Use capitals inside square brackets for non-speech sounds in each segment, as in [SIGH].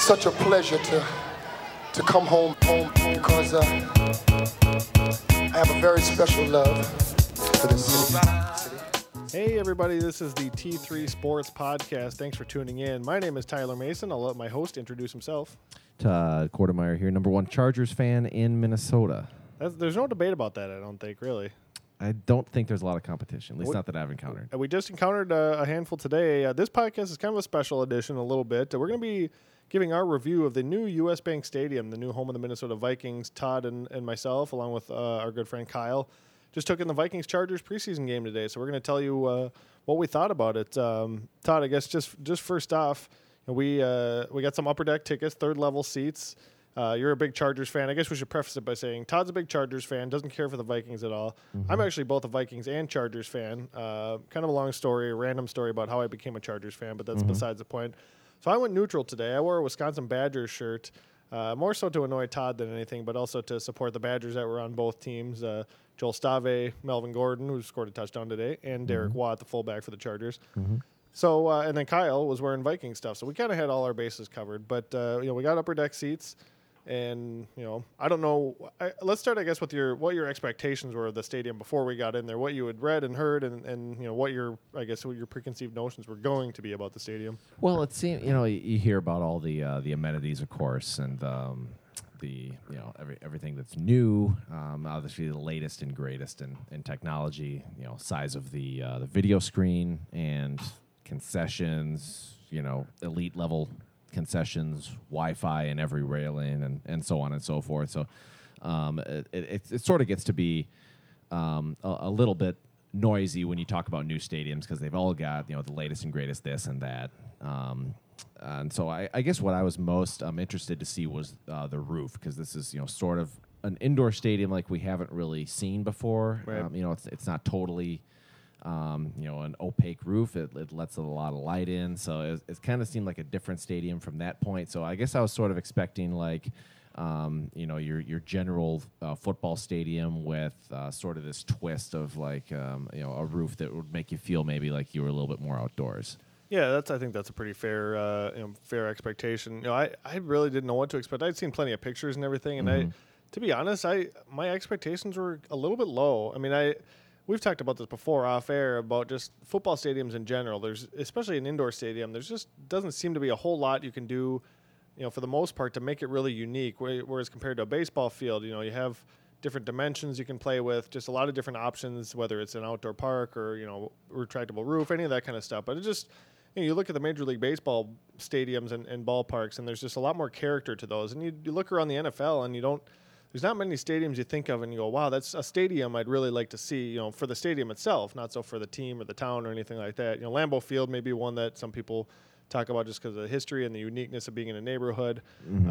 such a pleasure to to come home home because uh, I have a very special love for this city. Hey, everybody, this is the T3 Sports Podcast. Thanks for tuning in. My name is Tyler Mason. I'll let my host introduce himself. Todd Kortemeier here, number one Chargers fan in Minnesota. That's, there's no debate about that, I don't think, really. I don't think there's a lot of competition, at least What- not that I've encountered. We just encountered uh, a handful today. Uh, this podcast is kind of a special edition, a little bit. We're going to be giving our review of the new U.S. Bank Stadium, the new home of the Minnesota Vikings. Todd and, and myself, along with uh, our good friend Kyle, just took in the Vikings Chargers preseason game today. So we're going to tell you uh, what we thought about it. Um, Todd, I guess just just first off, we uh, we got some upper deck tickets, third level seats. Uh, you're a big Chargers fan. I guess we should preface it by saying Todd's a big Chargers fan, doesn't care for the Vikings at all. I'm actually both a Vikings and Chargers fan. Uh, kind of a long story, a random story about how I became a Chargers fan, but that's besides the point. So I went neutral today. I wore a Wisconsin Badgers shirt, uh, more so to annoy Todd than anything, but also to support the Badgers that were on both teams. Uh, Joel Stave, Melvin Gordon, who scored a touchdown today, and Derek Watt, the fullback for the Chargers. So uh, and then Kyle was wearing Viking stuff, so we kind of had all our bases covered. But uh, you know, we got upper deck seats, and you know, I don't know. I, let's start, I guess, with your what your expectations were of the stadium before we got in there. What you had read and heard, and, and you know, what your I guess what your preconceived notions were going to be about the stadium. Well, it seems you know you, hear about all the uh, the amenities, of course, and um, the you know every, everything that's new. Um, obviously, the latest and greatest in, in technology. You know, size of the uh, the video screen and concessions. You know, elite level concessions, Wi-Fi in every railing, and and so on and so forth. So, um, it, it, it sort of gets to be um, a, a little bit noisy when you talk about new stadiums because they've all got you know the latest and greatest this and that. Um, and so I, I guess what I was most um, interested to see was uh, the roof because this is you know sort of an indoor stadium like we haven't really seen before. Right. Um, you know, it's it's not totally. Um, you know, an opaque roof. It, it lets a lot of light in, so it, it kind of seemed like a different stadium from that point. So I guess I was sort of expecting like, um, you know, your your general uh, football stadium with uh, sort of this twist of like, um, you know, a roof that would make you feel maybe like you were a little bit more outdoors. Yeah, that's I think that's a pretty fair uh, you know, fair expectation. You know, I, I really didn't know what to expect. I'd seen plenty of pictures and everything, and I to be honest, I my expectations were a little bit low. I mean, I we've talked about this before off air about just football stadiums in general. There's especially an indoor stadium. There's just doesn't seem to be a whole lot you can do, you know, for the most part to make it really unique. Whereas compared to a baseball field, you know, you have different dimensions you can play with, just a lot of different options, whether it's an outdoor park or you know retractable roof, any of that kind of stuff. But it just you, know, you look at the Major League Baseball stadiums and, and ballparks, and there's just a lot more character to those. And you, you look around the NFL, and you don't. There's not many stadiums you think of, and you go, "Wow, that's a stadium I'd really like to see." You know, for the stadium itself, not so for the team or the town or anything like that. You know, Lambeau Field may be one that some people talk about just because of the history and the uniqueness of being in a neighborhood.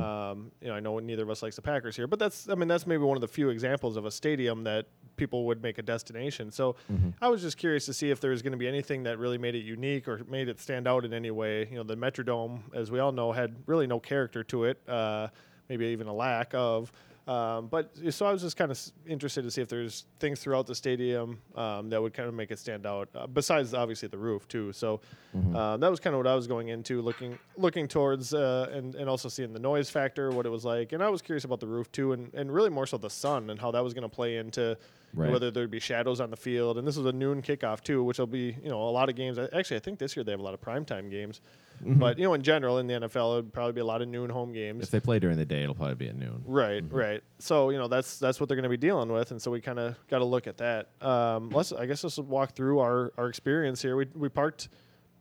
Um, you know, I know neither of us likes the Packers here, but that's I mean that's maybe one of the few examples of a stadium that people would make a destination. So I was just curious to see if there was going to be anything that really made it unique or made it stand out in any way. You know, the Metrodome, as we all know, had really no character to it, uh, maybe even a lack of. Um, but so I was just kind of interested to see if there's things throughout the stadium um, that would kind of make it stand out. Uh, besides, obviously, the roof too. So uh, that was kind of what I was going into, looking looking towards, uh, and and also seeing the noise factor, what it was like. And I was curious about the roof too, and, and really more so the sun and how that was going to play into Right. whether there'd be shadows on the field. And this was a noon kickoff too, which will be you know a lot of games. Actually, I think this year they have a lot of primetime games. But you know, in general, in the NFL, it would probably be a lot of noon home games. If they play during the day, it'll probably be at noon. Right, right. So you know that's that's what they're going to be dealing with, and so we kind of got to look at that. Um, let's I guess let's walk through our, our experience here. We we parked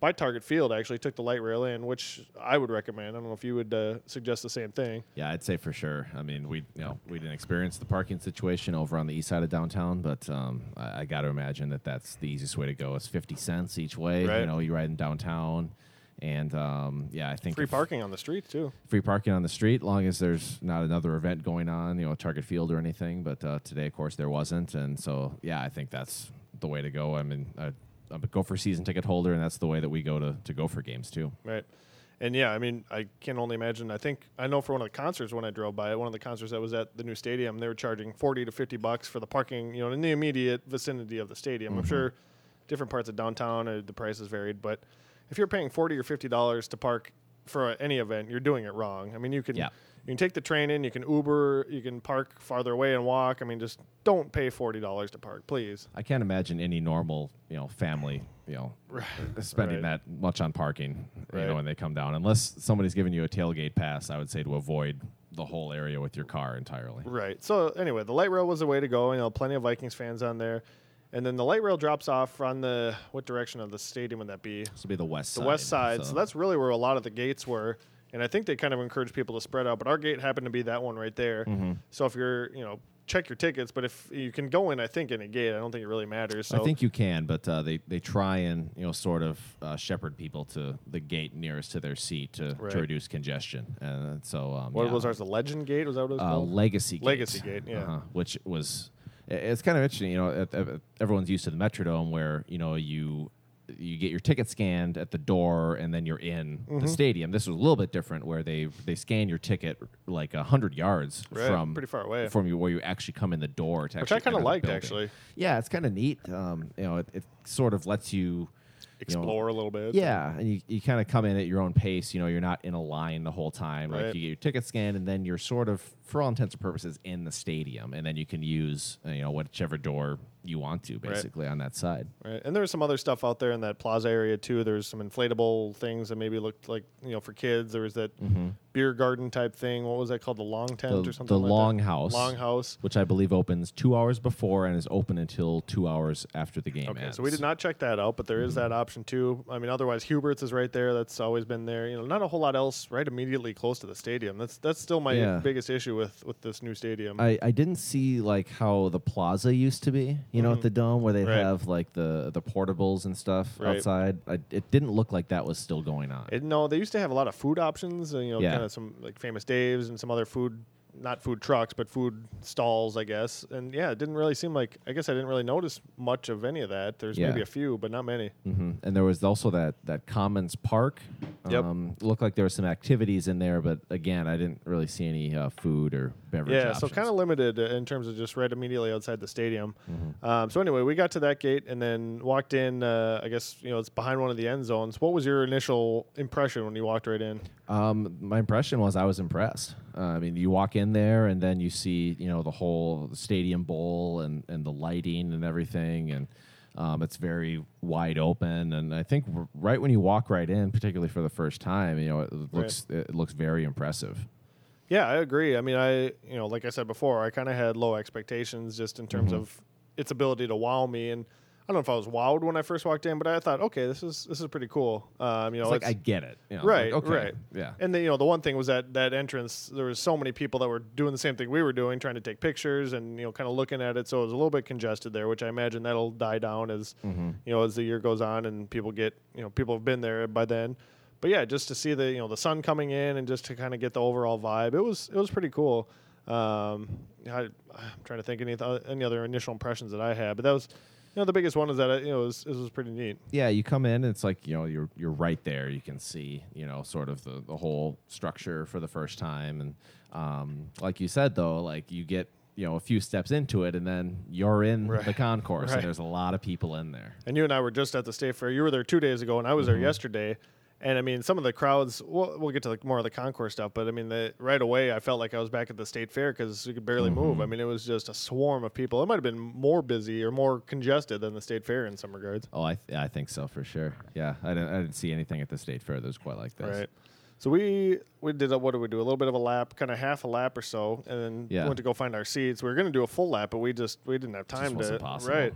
by Target Field. Actually, took the light rail in, which I would recommend. I don't know if you would uh, suggest the same thing. Yeah, I'd say for sure. I mean, we you know we didn't experience the parking situation over on the east side of downtown, but um, I, I got to imagine that that's the easiest way to go. Is fifty cents each way. Right. You know, you ride in downtown, and um, yeah, I think Free if- parking on the street too. free parking on the street, long as there's not another event going on, you know, Target Field or anything. But uh, today, of course, there wasn't, and so yeah, I think that's the way to go. I mean, I, I'm a Gopher season ticket holder, and that's the way that we go to to Gopher games too. Right. And yeah, I mean, I can only imagine. I think I know for one of the concerts when I drove by one of the concerts that was at the new stadium, they were charging forty to fifty bucks for the parking, you know, in the immediate vicinity of the stadium. I'm sure different parts of downtown uh, the prices varied, but if you're paying forty or fifty dollars to park for any event, you're doing it wrong. I mean, you can Yeah. you can take the train in, you can Uber, you can park farther away and walk. I mean, just don't pay forty dollars to park, please. I can't imagine any normal, you know, family, you know, [LAUGHS] spending Right. that much on parking, you Right. know, when they come down. Unless somebody's giving you a tailgate pass, I would say to avoid the whole area with your car entirely. Right. So anyway, the light rail was the way to go. You know, plenty of Vikings fans on there. And then the light rail drops off on the what direction of the stadium would that be? This will be the west side. The west side. So. that's really where a lot of the gates were. And I think they kind of encourage people to spread out. But our gate happened to be that one right there. Mm-hmm. So if you're, you know, check your tickets. But if you can go in, I think in a gate, I don't think it really matters. So I think you can, but uh, they they try and you know sort of uh, shepherd people to the gate nearest to their seat to, Right. to reduce congestion. And so um, what yeah. was ours? The Legend Gate? Was that what it was uh, called? Legacy Gate. Legacy Gate, yeah. Uh-huh, which was it's kind of interesting. You know, everyone's used to the Metrodome where you know you you get your ticket scanned at the door and then you're in Mm-hmm. the stadium. This was a little bit different where they they scan your ticket like a hundred yards Right, from pretty far away. from you where you actually come in the door to Which I kind of liked, actually. Yeah, it's kind of neat. Um, you know, it, it sort of lets you you know, Explore a little bit. yeah, and you, you kind of come in at your own pace. You know, you're not in a line the whole time. Like you get your ticket scanned, and then you're sort of, for all intents and purposes, in the stadium, and then you can use you know whichever door you want to, basically on that side. Right. And there's some other stuff out there in that plaza area too. There's some inflatable things that maybe looked like you know for kids. There was that beer garden type thing. What was that called? The long tent Mm-hmm. The, or something. the like long that? house, Long house. which I believe opens two hours before and is open until two hours after the game Okay, ends. so we did not check that out, but there is Mm-hmm. that option too. I mean, otherwise Hubert's is right there. That's always been there. You know, not a whole lot else right immediately close to the stadium. That's that's still my Yeah. biggest issue with with this new stadium. I, I didn't see like how the plaza used to be, you know, at the dome where Mm-hmm. Right. have like the the portables and stuff Right. outside. I, it didn't look like that was still going on. It, no, they used to have a lot of food options. uh, You know, Yeah. kind of some like famous Dave's and some other food, not food trucks, but food stalls, I guess. And yeah, it didn't really seem like. I guess I didn't really notice much of any of that. There's maybe a few, but not many. hmm And there was also that that Commons Park. Yep. Um, looked like there were some activities in there, but again, I didn't really see any uh, food or beverage. Yeah, so options. kind of limited uh, in terms of just right immediately outside the stadium. Mm-hmm. Um, so anyway, we got to that gate and then walked in. Uh, I guess you know it's behind one of the end zones. What was your initial impression when you walked right in? Um, my impression was I was impressed. Uh, I mean, you walk in there and then you see, you know, the whole stadium bowl and, and the lighting and everything, and um, it's very wide open. And I think r- right when you walk right in, particularly for the first time, you know, it looks it looks very impressive. Yeah, I agree. I mean, I you know, like I said before, I kind of had low expectations just in terms Mm-hmm. of its ability to wow me, and don't know if I was wowed when I first walked in, but I thought, okay, this is this is pretty cool. Um, you know, It's like I get it. You know, right, like, okay, right, yeah. And then you know, the one thing was that that entrance, there was so many people that were doing the same thing we were doing, trying to take pictures and you know, kind of looking at it. So it was a little bit congested there, which I imagine that'll die down as Mm-hmm. you know as the year goes on and people get you know people have been there by then. But yeah, just to see the you know the sun coming in and just to kind of get the overall vibe, it was it was pretty cool. Um, I, I'm trying to think any th- any other initial impressions that I had, but that was know the biggest one is that uh, you know it was, it was pretty neat. yeah, you come in, and it's like you know you're you're right there. You can see you know sort of the the whole structure for the first time, and um, like you said though, like you get you know a few steps into it, and then you're in Right. the concourse, Right. and there's a lot of people in there. And you and I were just at the state fair. You were there two days ago, and I was Mm-hmm. there yesterday. And I mean, some of the crowds. We'll, we'll get to like more of the concourse stuff, but I mean, the, right away, I felt like I was back at the state fair because you could barely Mm-hmm. move. I mean, it was just a swarm of people. It might have been more busy or more congested than the state fair in some regards. Oh, I th- I think so for sure. Yeah, I didn't I didn't see anything at the state fair that was quite like this. Right. So we we did a, what did we do? A little bit of a lap, kind of half a lap or so, and then Yeah. went to go find our seats. We were going to do a full lap, but we just we didn't have time to. wasn't possible. Right.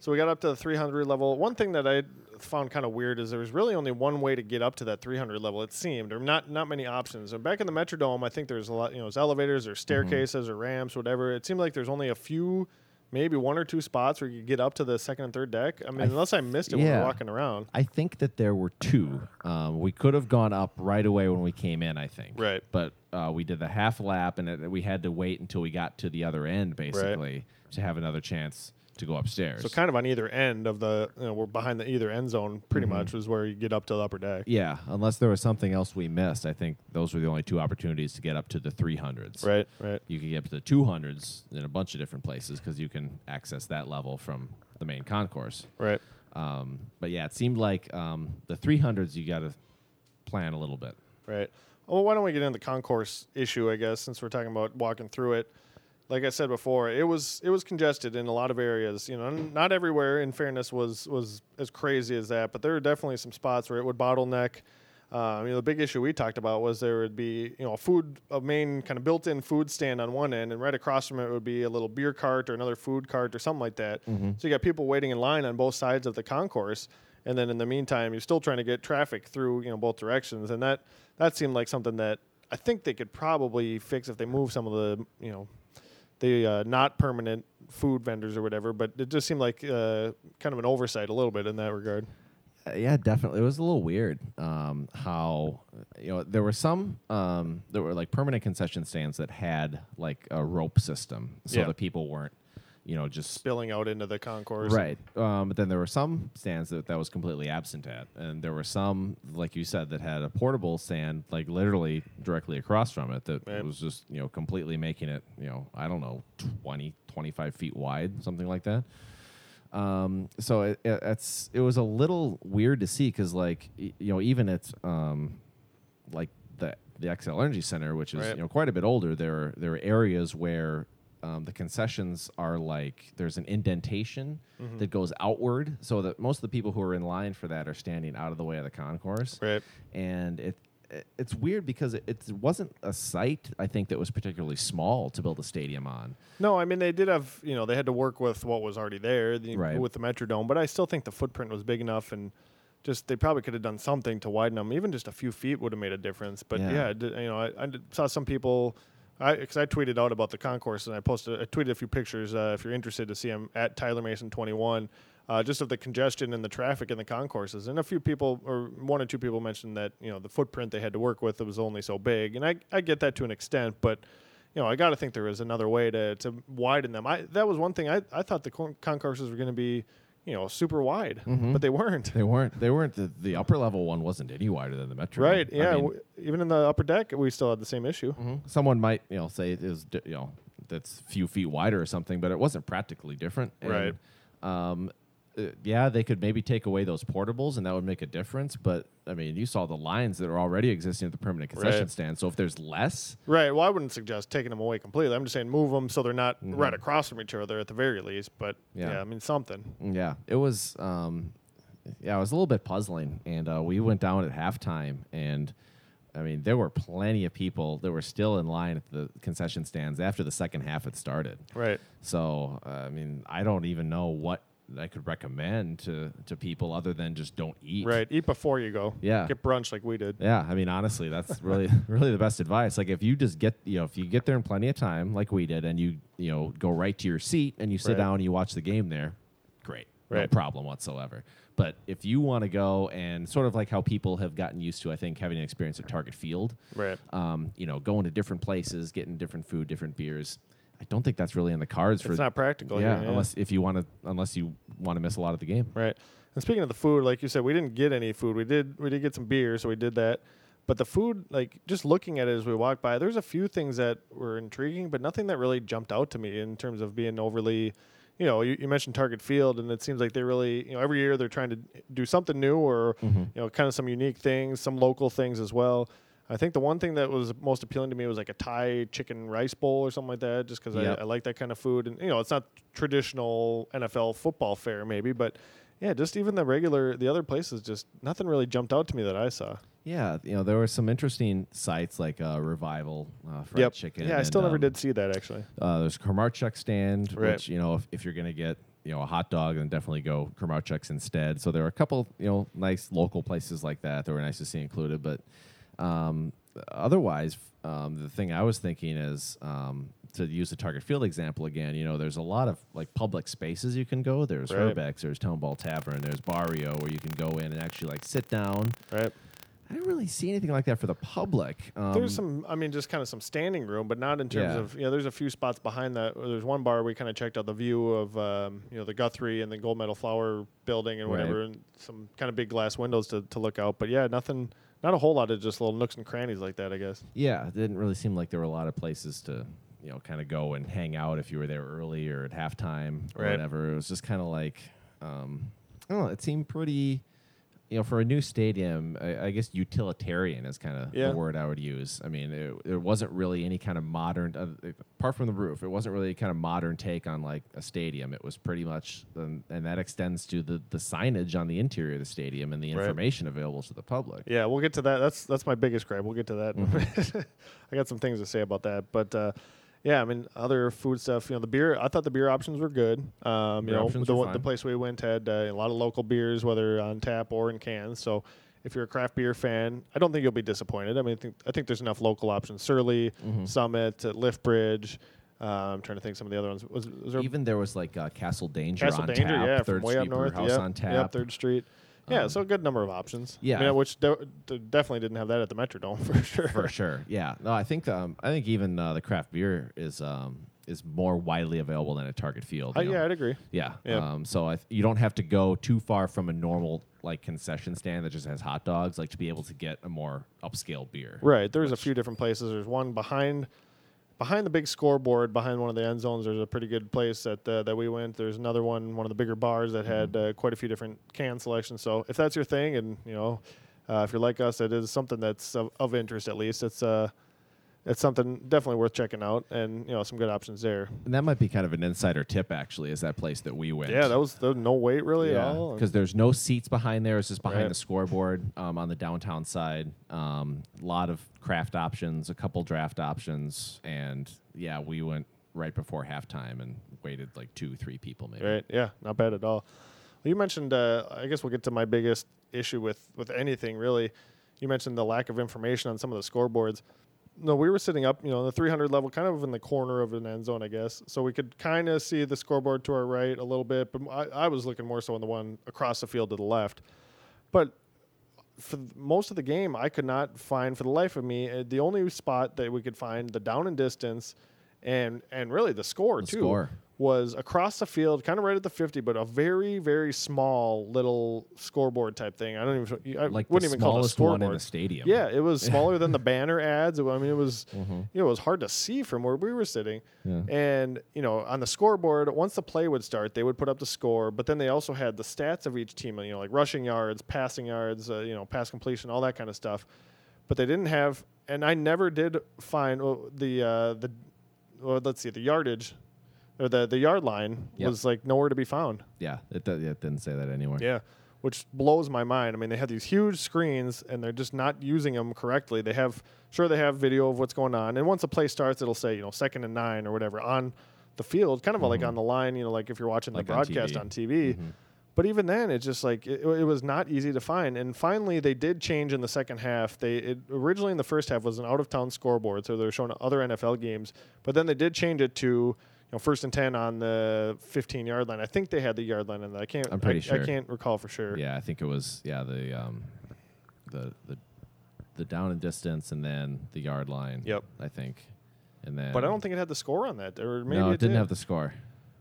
So we got up to the 300 level. One thing that I found kind of weird is there was really only one way to get up to that 300 level. It seemed, or not not many options. And back in the Metrodome, I think there's a lot. You know, there's elevators, or staircases, or ramps, whatever. It seemed like there's only a few. Maybe one or two spots where you could get up to the second and third deck. I mean, I unless I missed it when we yeah. were walking around. I think that there were two. Um, we could have gone up right away when we came in. I think. Right. But uh, we did the half lap, and it, we had to wait until we got to the other end, basically, to have another chance to go upstairs. So kind of on either end of the, you know, we're behind the either end zone. Pretty Mm-hmm. much was where you get up to the upper deck. yeah, unless there was something else we missed, I think those were the only two opportunities to get up to the 300s. Right, right. You can get up to the 200s in a bunch of different places because you can access that level from the main concourse. Right. Um, but yeah, it seemed like um, the 300s you got to plan a little bit. Right. Well, why don't we get into the concourse issue? I guess since we're talking about walking through it. Like I said before, it was it was congested in a lot of areas. You know, not everywhere. In fairness, was was as crazy as that, but there were definitely some spots where it would bottleneck. Um, you know, the big issue we talked about was there would be you know a food a main kind of built-in food stand on one end, and right across from it would be a little beer cart or another food cart or something like that. So you got people waiting in line on both sides of the concourse, and then in the meantime, you're still trying to get traffic through you know both directions, and that that seemed like something that I think they could probably fix if they move some of the you know the uh, not permanent food vendors or whatever. But it just seemed like uh, kind of an oversight a little bit in that regard. Uh, yeah, definitely. It was a little weird um, how you know there were some um, there were like permanent concession stands that had like a rope system, so Yeah. the people weren't you know just Spilling out into the concourse, right. Um, but then there were some stands that that was completely absent at, and there were some like you said that had a portable stand like literally directly across from it that Right. was just you know completely making it you know I don't know 20, 25 feet wide, something like that. Um, so it, it, it's it was a little weird to see because like you know even at um, like the the Xcel Energy Center, which is Right. you know quite a bit older, there are, there are areas where um, the concessions are like there's an indentation Mm-hmm. that goes outward, so that most of the people who are in line for that are standing out of the way of the concourse, Right. and it. it- It's weird because it, it wasn't a site I think that was particularly small to build a stadium on. No, I mean they did have you know they had to work with what was already there the, Right. with the Metrodome, but I still think the footprint was big enough and just they probably could have done something to widen them. Even just a few feet would have made a difference. But Yeah. yeah, you know I, I saw some people. I because I tweeted out about the concourse and I posted I tweeted a few pictures uh, if you're interested to see them at Tyler Mason 21. Uh, just of the congestion and the traffic in the concourses, and a few people, or one or two people, mentioned that you know the footprint they had to work with was only so big, and I I get that to an extent, but you know, I got to think there is another way to, to widen them. I that was one thing I, I thought the concourses were going to be, you know, super wide, but they weren't. They weren't. They weren't. The, the upper level one wasn't any wider than the Metro. Right? I Yeah. mean, w- even in the upper deck, we still had the same issue. mhm. Someone might you know say it is you know that's a few feet wider or something, but it wasn't practically different. And, Right. Um, uh, yeah, they could maybe take away those portables, and that would make a difference. But I mean, you saw the lines that are already existing at the permanent concession Right. stand. So if there's less, Right. Well, I wouldn't suggest taking them away completely. I'm just saying move them so they're not right across from each other at the very least. But yeah, Yeah. I mean something. Yeah, it was. Um, yeah, it was a little bit puzzling, and uh, we went down at halftime, and I mean, there were plenty of people that were still in line at the concession stands after the second half had started. Right. So, uh, I mean, I don't even know what I could recommend to to people other than just don't eat. Right. Eat before you go. Yeah. Get brunch like we did. Yeah, I mean, honestly, that's [LAUGHS] really, really the best advice. Like, if you just get, you know, if you get there in plenty of time, like we did, and you, you know, go right to your seat and you sit Right. down and you watch the game there, great, no problem whatsoever. But if you want to go and sort of like how people have gotten used to, I think, having an experience at Target Field, Right. um, you know, going to different places, getting different food, different beers. I don't think that's really in the cards for It's not practical. yeah, here, unless if you want to, unless you want to miss a lot of the game. Right. And speaking of the food, like you said, we didn't get any food. We did we did get some beer, so we did that. But the food, like just looking at it as we walked by, there's a few things that were intriguing, but nothing that really jumped out to me in terms of being overly, you know, you, you mentioned Target Field, and it seems like they really, you know, every year they're trying to do something new or, mm-hmm. you know, kind of some unique things, some local things as well. I think the one thing that was most appealing to me was like a Thai chicken rice bowl or something like that, just because Yep. I, I like that kind of food. And you know, it's not traditional NFL football fare maybe, but yeah, just even the regular, the other places, just nothing really jumped out to me that I saw. Yeah, you know, there were some interesting sites like uh, Revival uh, Fried Chicken. Yeah, I and, still never um, did see that actually. Uh, there's a Kramarczuk stand, Right. which you know, if, if you're gonna get you know a hot dog, then definitely go Kramarczuk's instead. So there are a couple you know nice local places like that that were nice to see included. But um, otherwise, um, the thing I was thinking is um, to use the Target Field example again. You know, there's a lot of like public spaces you can go. There's Right. Hrbek's, there's Town Ball Tavern, there's Barrio, where you can go in and actually like sit down. Right. I didn't really see anything like that for the public. Um, There's some, I mean, just kind of some standing room, but not in terms Yeah. of, yeah, there's a few spots behind that. There's one bar we kind of checked out the view of, um, you know, the Guthrie and the Gold Medal Flour building and Right. whatever, and some kind of big glass windows to, to look out. But yeah, nothing, not a whole lot of just little nooks and crannies like that, I guess. Yeah, it didn't really seem like there were a lot of places to, you know, kind of go and hang out if you were there early or at halftime or Right. whatever. It was just kind of like, um, I don't know. It seemed pretty, you know, for a new stadium, I, I guess utilitarian is kind of Yeah. the word I would use. I mean, it, there wasn't really any kind of modern, uh, apart from the roof, it wasn't really a kind of modern take on like a stadium. It was pretty much, um, and that extends to the the signage on the interior of the stadium and the Right. information available to the public. Yeah, we'll get to that. That's that's my biggest gripe. We'll get to that. Mm-hmm. [LAUGHS] I got some things to say about that, but uh, yeah, I mean, other food stuff. You know, the beer. I thought the beer options were good. Um, you know, options the one- the place we went had uh, a lot of local beers, whether on tap or in cans. So. If you're a craft beer fan, I don't think you'll be disappointed. I mean, I think, I think there's enough local options. Surly, Mm-hmm. Summit, uh, Lift Bridge. Uh, I'm trying to think some of the other ones. Was, was there Even there was like uh, Castle Danger Castle on Danger? tap, yeah, Third from way Street up north. Brewhouse yep, on tap. Yep, Third Street. Yeah, Um, so a good number of options. yeah. I mean, which de- de- definitely didn't have that at the Metrodome [LAUGHS] for sure. for sure. Yeah. No, I think um, I think even uh, the craft beer is um, is more widely available than a Target Field. Uh, yeah, I'd agree. Yeah. Yeah. Um, so I th- you don't have to go too far from a normal like concession stand that just has hot dogs, like to be able to get a more upscale beer. Right. There's a few different places. There's one behind behind the big scoreboard, behind one of the end zones. There's a pretty good place that uh, that we went. There's another one, one of the bigger bars that had Mm-hmm. uh, quite a few different can selections. So if that's your thing, and you know, uh, if you're like us, it is something that's of, of interest at least. It's uh, it's something definitely worth checking out, and you know, some good options there. And that might be kind of an insider tip, actually, is that place that we went. Yeah, that was, no wait really at all. because there's no seats behind there. It's just behind Right. the scoreboard um, on the downtown side. A um, lot of craft options, a couple draft options, and yeah, we went right before halftime and waited like two, three people maybe. Right. Yeah. Not bad at all. Well, you mentioned. Uh, I guess we'll get to my biggest issue with with anything really. You mentioned the lack of information on some of the scoreboards. No, we were sitting up, you know, on the 300 level, kind of in the corner of an end zone, I guess. So we could kind of see the scoreboard to our right a little bit, but I, I was looking more so on the one across the field to the left. But for most of the game, I could not find for the life of me uh, the only spot that we could find the down and distance, and and really the score The too score. Was across the field, kind of right at the fifty, but a very very small little scoreboard type thing. I don't even I Like wouldn't even call it a smallest one scoreboard. in the stadium. Yeah, it was [LAUGHS] smaller than the banner ads. I mean, it was Mm-hmm. you know it was hard to see from where we were sitting. Yeah. And you know, on the scoreboard, once the play would start, they would put up the score, but then they also had the stats of each team. You know, like rushing yards, passing yards, uh, you know, pass completion, all that kind of stuff. But they didn't have, and I never did find well, the uh, the well, let's see, the yardage or the the yard line Yep. was like nowhere to be found. Yeah, it, it didn't say that anywhere. Yeah, which blows my mind. I mean, they have these huge screens and they're just not using them correctly. They have sure they have video of what's going on, and once the play starts, it'll say you know second and nine or whatever on the field, kind of like mm-hmm. on the line. You know, like if you're watching Like the on broadcast TV. on TV. Mm-hmm. But even then, it's just like it, it was not easy to find. And finally, they did change in the second half. They it, originally in the first half was an out of town scoreboard, so they were showing other NFL games. But then they did change it to know first and ten on the 15 yard line. I think they had the yard line in that. I can't. I'm pretty I, sure. I can't recall for sure. Yeah, I think it was yeah the um, the the the down and distance and then the yard line. Yep. I think, and then. But I don't think it had the score on that, or maybe no, it, it didn't did. have the score.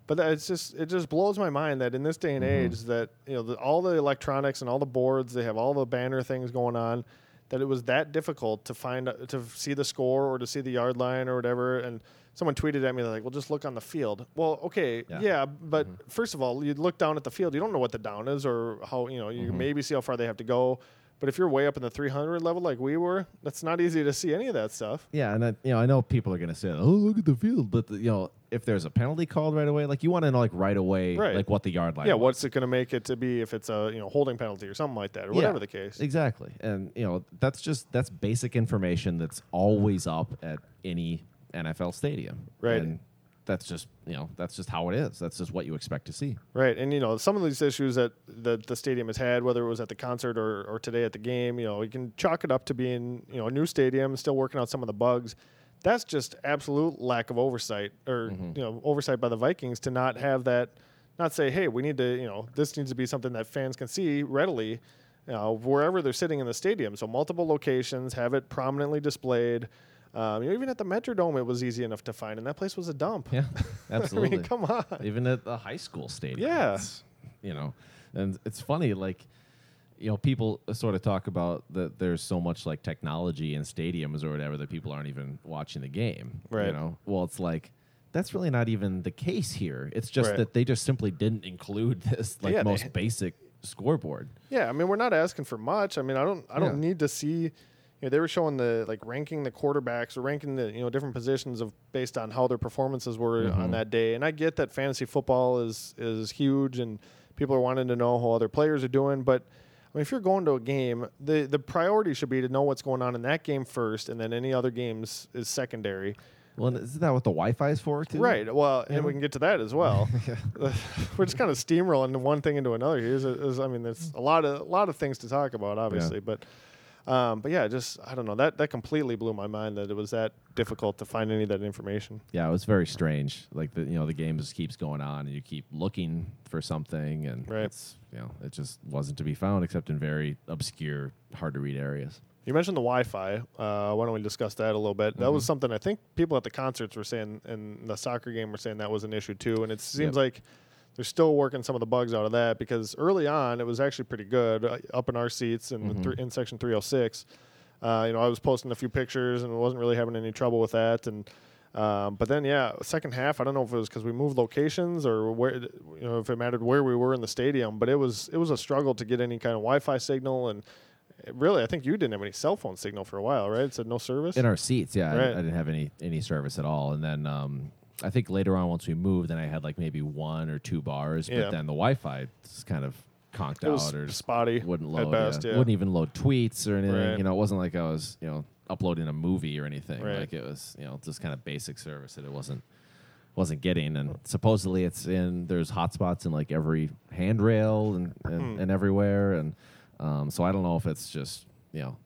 But it's just it just blows my mind that in this day and Mm-hmm. age that you know the, all the electronics and all the boards they have all the banner things going on that it was that difficult to find uh, to see the score or to see the yard line or whatever and someone tweeted at me like well just look on the field well okay yeah, Yeah. but mm-hmm. first of all you look down at the field you don't know what the down is or how you know you can maybe see how far they have to go but if you're way up in the 300 level like we were that's not easy to see any of that stuff Yeah, and I, you know I know people are going to say, "Oh, look at the field," but the, you know if there's a penalty called right away, like you want to know like right away, Right. like what the yard line. yeah was. what's it going to make it to be if it's a you know holding penalty or something like that or Yeah, whatever the case Exactly, and you know that's just that's basic information that's always up at any NFL stadium. Right. And that's just you know that's just how it is. That's just what you expect to see. Right, and you know some of these issues that the the stadium has had, whether it was at the concert or, or today at the game, you know, you can chalk it up to being you know a new stadium, still working out some of the bugs. That's just absolute lack of oversight, or mm-hmm. you know, oversight by the Vikings to not have that, not say, hey, we need to, you know, this needs to be something that fans can see readily, you know, wherever they're sitting in the stadium. So multiple locations, have it prominently displayed. Um, you know, even at the Metrodome, it was easy enough to find, and that place was a dump. Yeah, absolutely. [LAUGHS] I mean, come on. Even at the high school stadium. Yeah. you know, and it's funny like. You know, people sort of talk about that there's so much like technology in stadiums or whatever that people aren't even watching the game. Right. You know, well, it's like that's really not even the case here. It's just Right. that they just simply didn't include [LAUGHS] this like Yeah, most basic scoreboard. Yeah, I mean we're not asking for much. I mean I don't I don't Yeah. need to see. You know, they were showing the like ranking the quarterbacks or ranking the you know different positions of based on how their performances were Mm-hmm. on that day. And I get that fantasy football is is huge and people are wanting to know how other players are doing, but. I mean, if you're going to a game, the, the priority should be to know what's going on in that game first, and then any other games is secondary. Well, isn't that what the Wi-Fi is for too? Right. Well, Yeah. and we can get to that as well. [LAUGHS] [LAUGHS] We're just kind of steamrolling one thing into another. Here's, a, is, I mean, there's a lot of a lot of things to talk about, obviously, but. Um, but yeah, just I don't know that that completely blew my mind that it was that difficult to find any of that information. Yeah, it was very strange. Like the you know the game just keeps going on, and you keep looking for something, and Right. it's you know it just wasn't to be found except in very obscure, hard to read areas. You mentioned the Wi-Fi. Uh, why don't we discuss that a little bit? That Mm-hmm. was something I think people at the concerts were saying, and the soccer game were saying that was an issue too. And it seems Yep. like they're still working some of the bugs out of that because early on it was actually pretty good uh, up in our seats in Mm-hmm. the thr in section 306. Uh, you know, I was posting a few pictures and wasn't really having any trouble with that. And um, but then, yeah, second half, I don't know if it was because we moved locations or where, you know, if it mattered where we were in the stadium. But it was it was a struggle to get any kind of Wi-Fi signal and. Really, I think you didn't have any cell phone signal for a while, right? It said no service. In our seats, yeah, I- I, didn't have any any service at all. And then um, I think later on, once we moved, then I had like maybe one or two bars, Yeah. but then the Wi-Fi just kind of conked it was out or just spotty wouldn't at best. yeah. Yeah, Wouldn't even load tweets or anything. Right. You know, it wasn't like I was you know uploading a movie or anything. Right. Like it was you know just kind of basic service that it wasn't wasn't getting. And supposedly it's in there's hotspots in like every handrail and and, Hmm. and everywhere. And um, so I don't know if it's just you know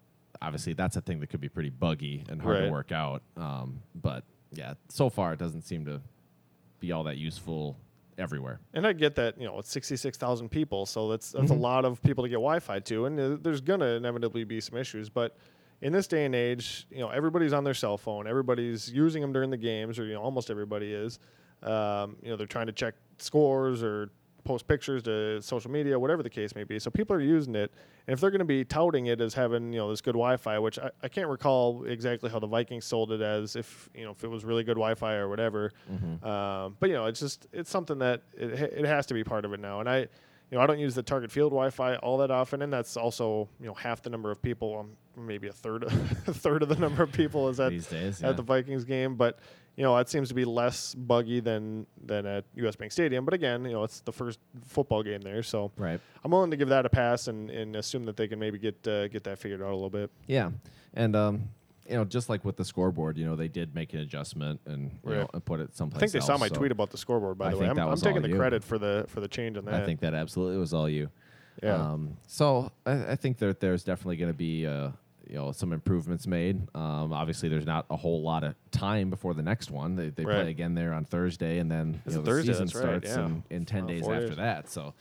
obviously that's a thing that could be pretty buggy and hard Right. to work out. Um, but yeah, so far it doesn't seem to be all that useful everywhere. And I get that, you know, it's 66,000 people, so that's that's Mm-hmm. a lot of people to get Wi-Fi to, and uh, there's going to inevitably be some issues. But in this day and age, you know, everybody's on their cell phone, everybody's using them during the games, or you know, almost everybody is. Um, you know, they're trying to check scores or post pictures to social media, whatever the case may be. So people are using it, and if they're going to be touting it as having you know this good Wi-Fi, which I, I can't recall exactly how the Vikings sold it as, if you know if it was really good Wi-Fi or whatever. Um, but you know, it's just it's something that it, it has to be part of it now. And I, you know, I don't use the Target Field Wi-Fi all that often, and that's also you know half the number of people, um, maybe a third, [LAUGHS] a third of the number of people is at These days, at yeah. the Vikings game. But you know, it seems to be less buggy than than at US Bank Stadium. But again, you know, it's the first football game there, so Right. I'm willing to give that a pass and, and assume that they can maybe get uh, get that figured out a little bit. Yeah, and um, you know, just like with the scoreboard, you know, they did make an adjustment and you Right. know, and put it someplace. I think they saw my so tweet about the scoreboard. By I the way, I'm, I'm taking the you. credit for the for the change on that. I think that absolutely was all you. Yeah. Um, so I, I think that there's definitely going to be uh, you know some improvements made. Um, obviously, there's not a whole lot of time before the next one. They, they Right. play again there on Thursday, and then Is you it know, Thursday? the season That's right, starts yeah. in, in ten Uh, days after days. that. So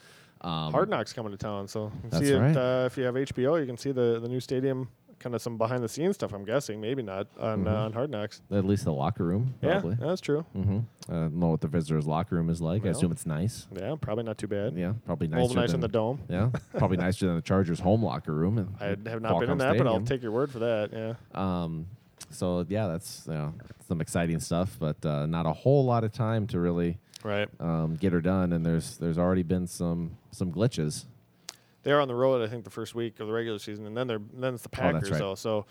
um, Hard Knocks coming to town, so you can see it uh, if you have HBO. You can see the the new stadium, kind of some behind the scenes stuff. I'm guessing, maybe not on Mm-hmm. uh, on Hard Knocks. at least the locker room, probably. Yeah, that's true. Mm-hmm. I don't know what the visitors' locker room is like. I assume it's nice. Yeah, probably not too bad. Yeah, probably nicer nicer than in the dome. [LAUGHS] Yeah, probably nicer than the Chargers' home locker room. [LAUGHS] I have not been in Qualcomm that, but I'll take your word for that. Yeah. Um, so yeah, that's you know, some exciting stuff, but uh, not a whole lot of time to really Right. um, get her done. And there's there's already been some some glitches. They are on the road, I think, the first week of the regular season, and then they're then it's the Oh, Packers right. though. So,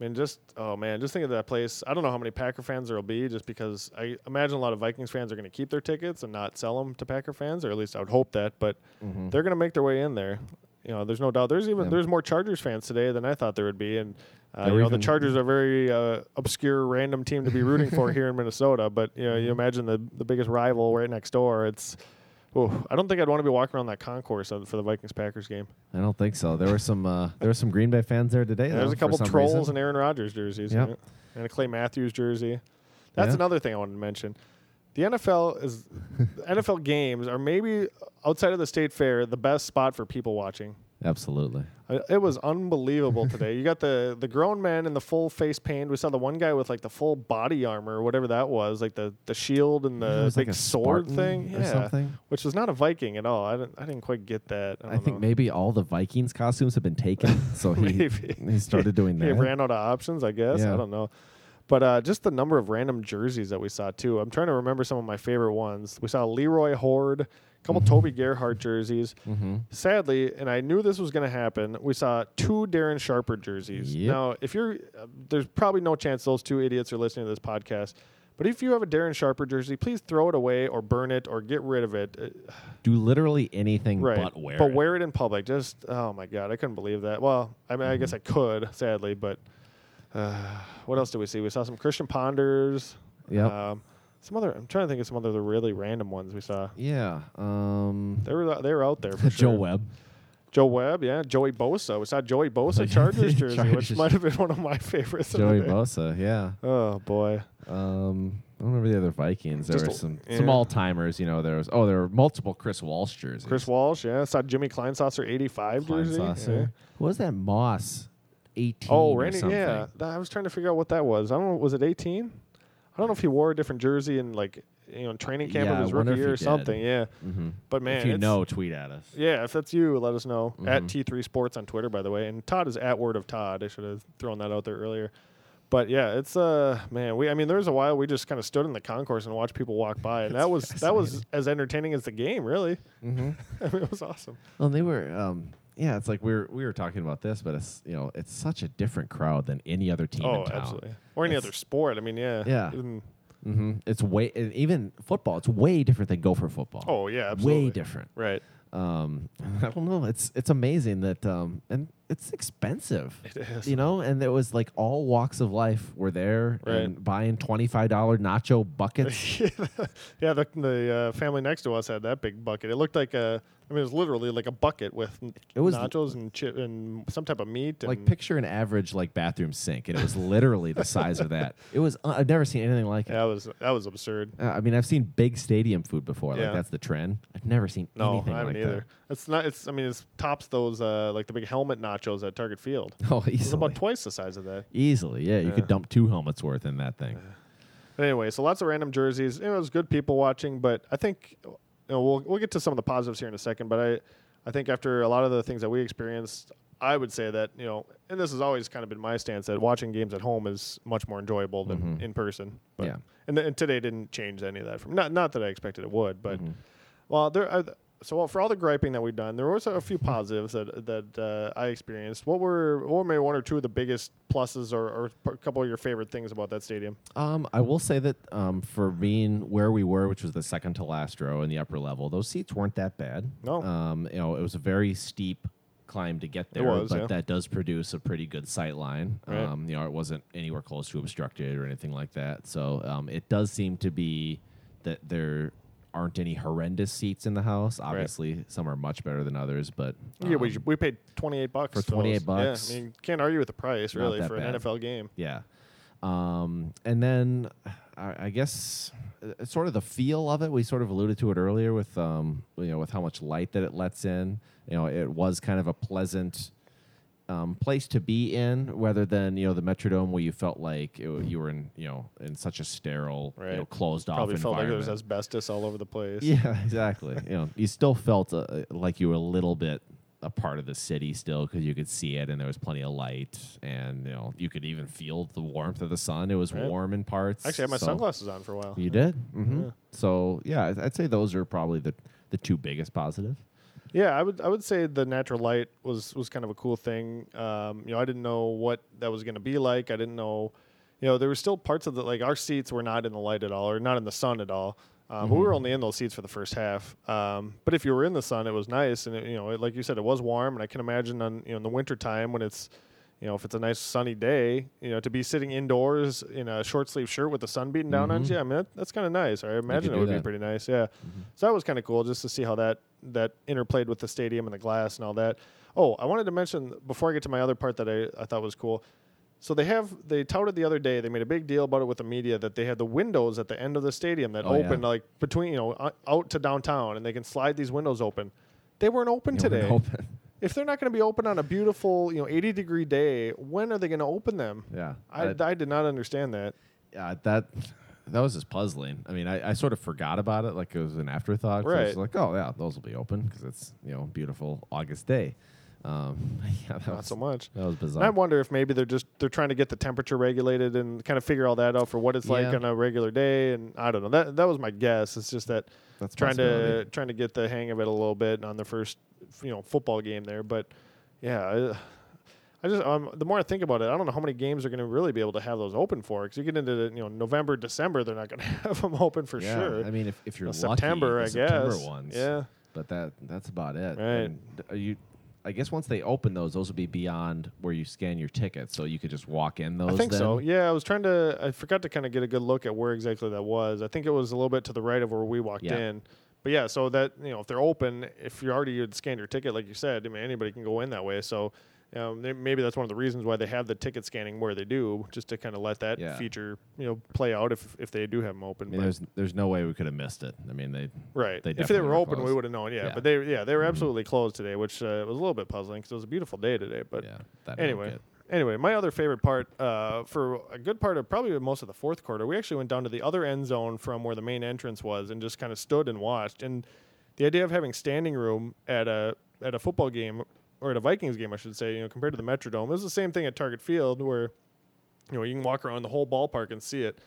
I mean, just oh man, just think of that place. I don't know how many Packer fans there'll be, just because I imagine a lot of Vikings fans are going to keep their tickets and not sell them to Packer fans, or at least I would hope that. But they're going to make their way in there. You know, there's no doubt. There's even Yeah. there's more Chargers fans today than I thought there would be, and uh, you know the Chargers are a very uh, obscure, random team to be rooting for [LAUGHS] here in Minnesota. But you know, Mm-hmm. you imagine the the biggest rival right next door. It's Oh, I don't think I'd want to be walking around that concourse for the Vikings Packers game. I don't think so. There were some uh, there were some Green Bay fans there today. Yeah, though, there's a couple trolls reason. and Aaron Rodgers jerseys, Yep. and a Clay Matthews jersey. That's Yeah. another thing I wanted to mention. The NFL is [LAUGHS] NFL games are maybe outside of the state fair the best spot for people watching. Absolutely. It was unbelievable today. You got the the grown man in the full face paint. We saw the one guy with like the full body armor, or whatever that was, like the, the shield and the big like sword Spartan thing, or yeah, something. which was not a Viking at all. I didn't I didn't quite get that. I, I, think maybe all the Vikings costumes have been taken, [LAUGHS] so he he started doing that. he ran out of options, I guess. Yeah. I don't know. But uh, just the number of random jerseys that we saw too. I'm trying to remember some of my favorite ones. We saw Leroy Hoard couple Toby Gerhart jerseys. Mm-hmm. Sadly, and I knew this was going to happen, we saw two Darren Sharper jerseys. Yep. Now, if you're, uh, there's probably no chance those two idiots are listening to this podcast. But if you have a Darren Sharper jersey, please throw it away or burn it or get rid of it. Uh, Do literally anything right. but wear but it. wear it in public. Just, oh my God, I couldn't believe that. Well, I mean, I guess I could, sadly, but uh, what else did we see? We saw some Christian Ponders. Yep. Um, some other, I'm trying to think of some other the really random ones we saw. yeah. Um, They were they were out there for [LAUGHS] Joe sure. Webb. Joe Webb, yeah, Joey Bosa. We saw Joey Bosa [LAUGHS] Chargers jersey, which Chargers. might have been one of my favorites. of the Joey day. [LAUGHS] Bosa. Yeah. Oh boy, Um, I don't remember the other Vikings. There Just were a- some yeah. some all timers. You know, there was oh, there were multiple Chris Walsh jerseys. Chris Walsh, yeah. Saw Jimmy Kleinsasser 85 jersey. Yeah. What was that Moss? Eighteen. Oh, or Randy, something. yeah. That- I was trying to figure out what that was. I don't know. Was it 18? I don't know if he wore a different jersey in like you know training camp Yeah, of his rookie year or did. something. Yeah, Mm-hmm. but man, if you know, tweet at us. Yeah, if that's you, let us know at Mhm. T3 Sports on Twitter, by the way. And Todd is at Word of Todd. I should have thrown that out there earlier. But yeah, it's uh man, we I mean there was a while we just kind of stood in the concourse and watched people walk by, and [LAUGHS] that was that was as entertaining as the game, really. Mm-hmm. [LAUGHS] I mean, it was awesome. Well, they were. Um, yeah, it's like we were we were talking about this, but it's you know it's such a different crowd than any other team oh, in town. absolutely. Or any It's- other sport. I mean, yeah. Yeah. Even- Mm-hmm. It's way even football. It's way different than Gopher football. oh yeah, absolutely. way different. Right. Um, [LAUGHS] I don't know. It's it's amazing that um, and it's expensive. It is. You know, and it was like all walks of life were there Right. and buying twenty five dollar nacho buckets. [LAUGHS] yeah, the, the uh, family next to us had that big bucket. It looked like a, I mean, it was literally like a bucket with It was- nachos and chip and some type of meat. And like picture an average like bathroom sink, and it was literally the size of that. It was. Uh, I've never seen anything like it. yeah, that was that was absurd. Uh, I mean, I've seen big stadium food before. Yeah. Like that's the trend. I've never seen No, anything I haven't like either. It's not. It's. I mean, it's tops those uh, like the big helmet nachos at Target Field. that. [LAUGHS] Oh, It's easily. about twice the size of that. easily, yeah. You Yeah. could dump two helmets worth in that thing. But anyway, so lots of random jerseys. It was good people watching, but I think know, we'll we'll get to some of the positives here in a second. But I I think after a lot of the things that we experienced, I would say that you know, and this has always kind of been my stance that watching games at home is much more enjoyable than Mhm. in person. But, Yeah. and, th- and today didn't change any of that. From not not that I expected it would, but Mhm. well, there. Are, so for all the griping that we've done, there was a few positives that that uh, I experienced. What were what were maybe one or two of the biggest pluses or, or a couple of your favorite things about that stadium? Um, I will say that um, for being where we were, which was the second to last row in the upper level, those seats weren't that bad. No. Um, you know, it was a very steep climb to get there, was, but yeah. that does produce a pretty good sight line. Right. Um, you know, it wasn't anywhere close to obstructed or anything like that. So um, it does seem to be that there aren't any horrendous seats in the house. Obviously, some are much better than others, but Yeah, we, um, we paid twenty eight bucks for 28 bucks. Yeah, I mean, can't argue with the price really for bad. an NFL game. Yeah. Um, and then I, I guess uh, sort of the feel of it, we sort of alluded to it earlier with, um, you know, with how much light that it lets in. You know, it was kind of a pleasant um, place to be in, rather than you know the Metrodome where you felt like it, you were in, you know, in such a sterile, you know, Right. closed off Probably felt like there was asbestos all over the place. [LAUGHS] Yeah, exactly. you know, you still felt uh, like you were a little bit a part of the city still because you could see it and there was plenty of light and you know you could even feel the warmth of the sun. It was Right. warm in parts. Actually, I had my so- sunglasses on for a while. You did. hmm Yeah. So yeah, I'd- say those are probably the the two biggest positive. Yeah, I would I would say the natural light was was kind of a cool thing. Um, you know, I didn't know what that was going to be like. I didn't know, you know, there were still parts of the like our seats were not in the light at all or not in the sun at all. Um, But we were only in those seats for the first half. Um, but if you were in the sun, it was nice, and it, you know, it, like you said, it was warm. And I can imagine on you know in the winter time when it's you know, if it's a nice sunny day, you know, to be sitting indoors in a short sleeve shirt with the sun beating down on Mhm. you, I mean, that, that's kind of nice. I imagine it would be pretty nice. Yeah. So that was kind of cool just to see how that that interplayed with the stadium and the glass and all that. Oh, I wanted to mention before I get to my other part that I, I thought was cool. So they have they touted the other day. They made a big deal about it with the media that they had the windows at the end of the stadium that Oh, yeah. like between you know out to downtown, and they can slide these windows open. They weren't open They weren't today. open. [LAUGHS] If they're not going to be open on a beautiful you know 80 degree day, when are they going to open them? Yeah, I, I did not understand that. yeah, that that was just puzzling. I mean, I, I sort of forgot about it, like it was an afterthought. 'cause I was Right. like, oh yeah, those will be open because it's you know beautiful August day. Um, [LAUGHS] yeah, that Not was, so much. That was And I wonder if maybe they're just they're trying to get the temperature regulated and kind of figure all that out for what it's like on a regular day. And I don't know. That that was my guess. It's just that That's trying to trying to get the hang of it a little bit on the first you know football game there. But yeah, I, just um, the more I think about it, I don't know how many games are going to really be able to have those open for. Because you get into the, you know November, December, they're not going [LAUGHS] to have them open for yeah, sure. I mean, if, if you're You know, lucky, September, I September guess. ones. Yeah, but that that's about it. Right. And are you? I guess once they open those, those will be beyond where you scan your ticket, so you could just walk in those. I think then? so. Yeah, I was trying to. I forgot to kind of get a good look at where exactly that was. I think it was a little bit to the right of where we walked Yeah. in. But yeah, so that you know, if they're open, if you already had scanned your ticket, like you said, I mean, anybody can go in that way. So. Um, they- maybe that's one of the reasons why they have the ticket scanning where they do, just to kind of let that Yeah. feature, you know, play out if if they do have them open. I mean, But- there's there's no way we could have missed it. I mean, they Right. They if they definitely were were open, we closed. would have known. Yeah. Yeah. But they, yeah, they were Mhm. absolutely closed today, which uh, was a little bit puzzling because it was a beautiful day today. But yeah. That anyway, anyway, my other favorite part uh, for a good part of probably most of the fourth quarter, we actually went down to the other end zone from where the main entrance was and just kind of stood and watched. And the idea of having standing room at a at a football game or at a Vikings game, I should say, you know, compared to the Metrodome, it was the same thing at Target Field where you know you can walk around the whole ballpark and see it.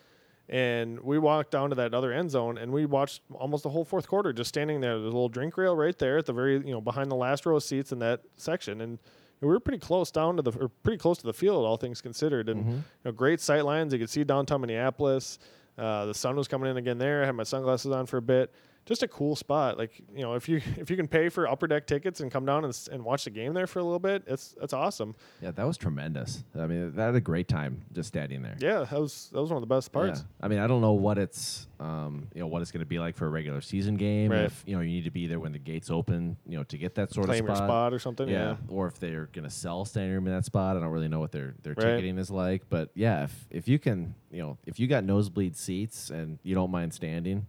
And we walked down to that other end zone, and we watched almost the whole fourth quarter just standing there. There's a little drink rail right there at the very, you know, behind the last row of seats in that section, and we were pretty close down to the, or pretty close to the field, all things considered. And Mhm. you know, great sight lines. You could see downtown Minneapolis. Uh, the sun was coming in again there. I had my sunglasses on for a bit. Just a cool spot. Like you know, if you [LAUGHS] if you can pay for upper deck tickets and come down and, and watch the game there for a little bit, it's that's awesome. Yeah, that was tremendous. I mean, that had a great time just standing there. Yeah, that was that was one of the best parts. Yeah. I mean, I don't know what it's, um, you know, what it's going to be like for a regular season game. Right. If you know you need to be there when the gates open, you know, to get that sort Claim of spot. spot or something. Yeah. Or if they're going to sell standing room in that spot, I don't really know what their their Right. ticketing is like. But yeah, if if you can, you know, if you got nosebleed seats and you don't mind standing,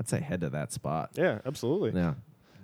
I'd say head to that spot. Yeah, absolutely. Yeah.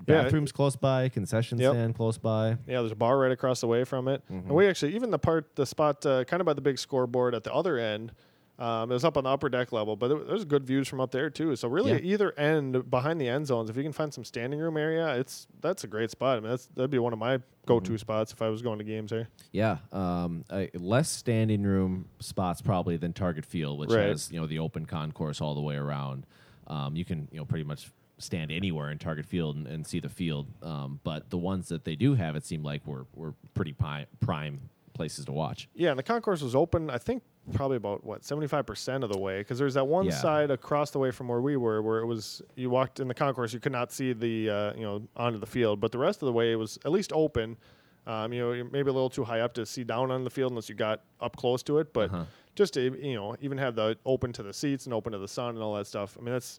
Yeah, Bathrooms close by, concession Yep. stand close by. Yeah, there's a bar right across the way from it. And we actually, even the part, the spot uh, kind of by the big scoreboard at the other end, um, it was up on the upper deck level, but there, there's good views from up there too. So really, Yeah. either end behind the end zones, if you can find some standing room area, it's that's a great spot. I mean, that's that'd be one of my go-to Mm-hmm. spots if I was going to games there. Yeah, um, uh, less standing room spots probably than Target Field, which Right. has you know the open concourse all the way around. Um, you can you know pretty much stand anywhere in Target Field and, and see the field. Um, but the ones that they do have, it seemed like were were pretty pi- prime places to watch. Yeah, and the concourse was open. I think probably about what seventy five percent of the way because there's that one Yeah. side across the way from where we were where it was you walked in the concourse you could not see the uh, you know onto the field, but the rest of the way it was at least open. Um, you know, maybe a little too high up to see down on the field unless you got up close to it, but Uh-huh. Just to you know even have the open to the seats and open to the sun and all that stuff. I mean that's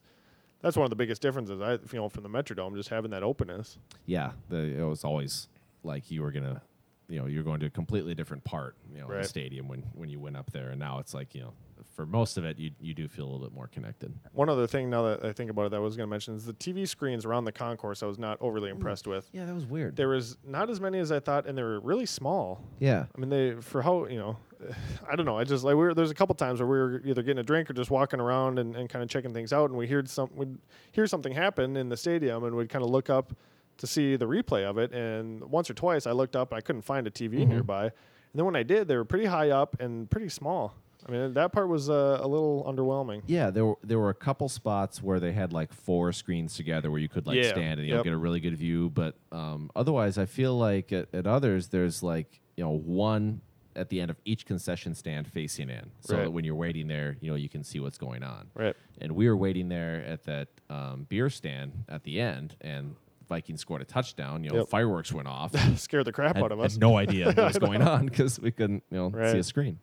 that's one of the biggest differences. I you know from the Metrodome just having that openness. Yeah, the, it was always like you were gonna, you know, you're going to a completely different part, you know, Right. the stadium when when you went up there, and now it's like you know, for most of it, you you do feel a little bit more connected. One other thing now that I think about it that I was going to mention is the TV screens around the concourse. I was not overly impressed with. Yeah, that was weird. There was not as many as I thought, and they were really small. yeah, I mean, they for how you know, [SIGHS] I don't know. I just like we were, there's a couple times where we were either getting a drink or just walking around and, and kind of checking things out, and we heard some we'd hear something happen in the stadium, and we'd kind of look up to see the replay of it. And once or twice, I looked up and I couldn't find a TV Mhm. nearby. And then when I did, they were pretty high up and pretty small. I mean, that part was uh, a little underwhelming. Yeah, there were there were a couple spots where they had like four screens together where you could like Yeah, stand and you know yep. get a really good view. But um, otherwise, I feel like at, at others there's like you know one at the end of each concession stand facing in, so Right. that when you're waiting there, you know you can see what's going on. Right. And we were waiting there at that um, beer stand at the end, and Vikings scored a touchdown. You know, Yep. fireworks went off. [LAUGHS] Scared the crap out of us. had no [LAUGHS] idea what was going on because we couldn't you know see a screen.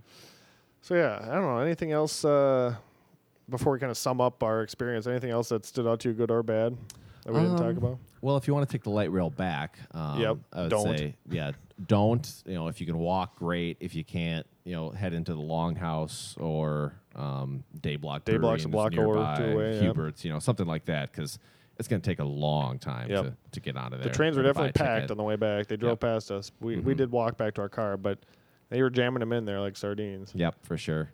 So yeah, I don't know anything else uh, before we kind of sum up our experience. Anything else that stood out to you, good or bad, that we didn't talk Um, about? Well, if you want to take the light rail back, um, Yep, I would don't. say, yeah, don't. You know, if you can walk, great. If you can't, you know, head into the Longhouse or um, Day Block. Day Block's a block over, two yeah. Hubert's, you know, something like that, because it's going to take a long time Yep. to, to get onto there. The trains were or to buy definitely packed on the way back. They drove Yep. past us. We we Mhm. did walk back to our car, but they were jamming them in there like sardines. Yep, for sure.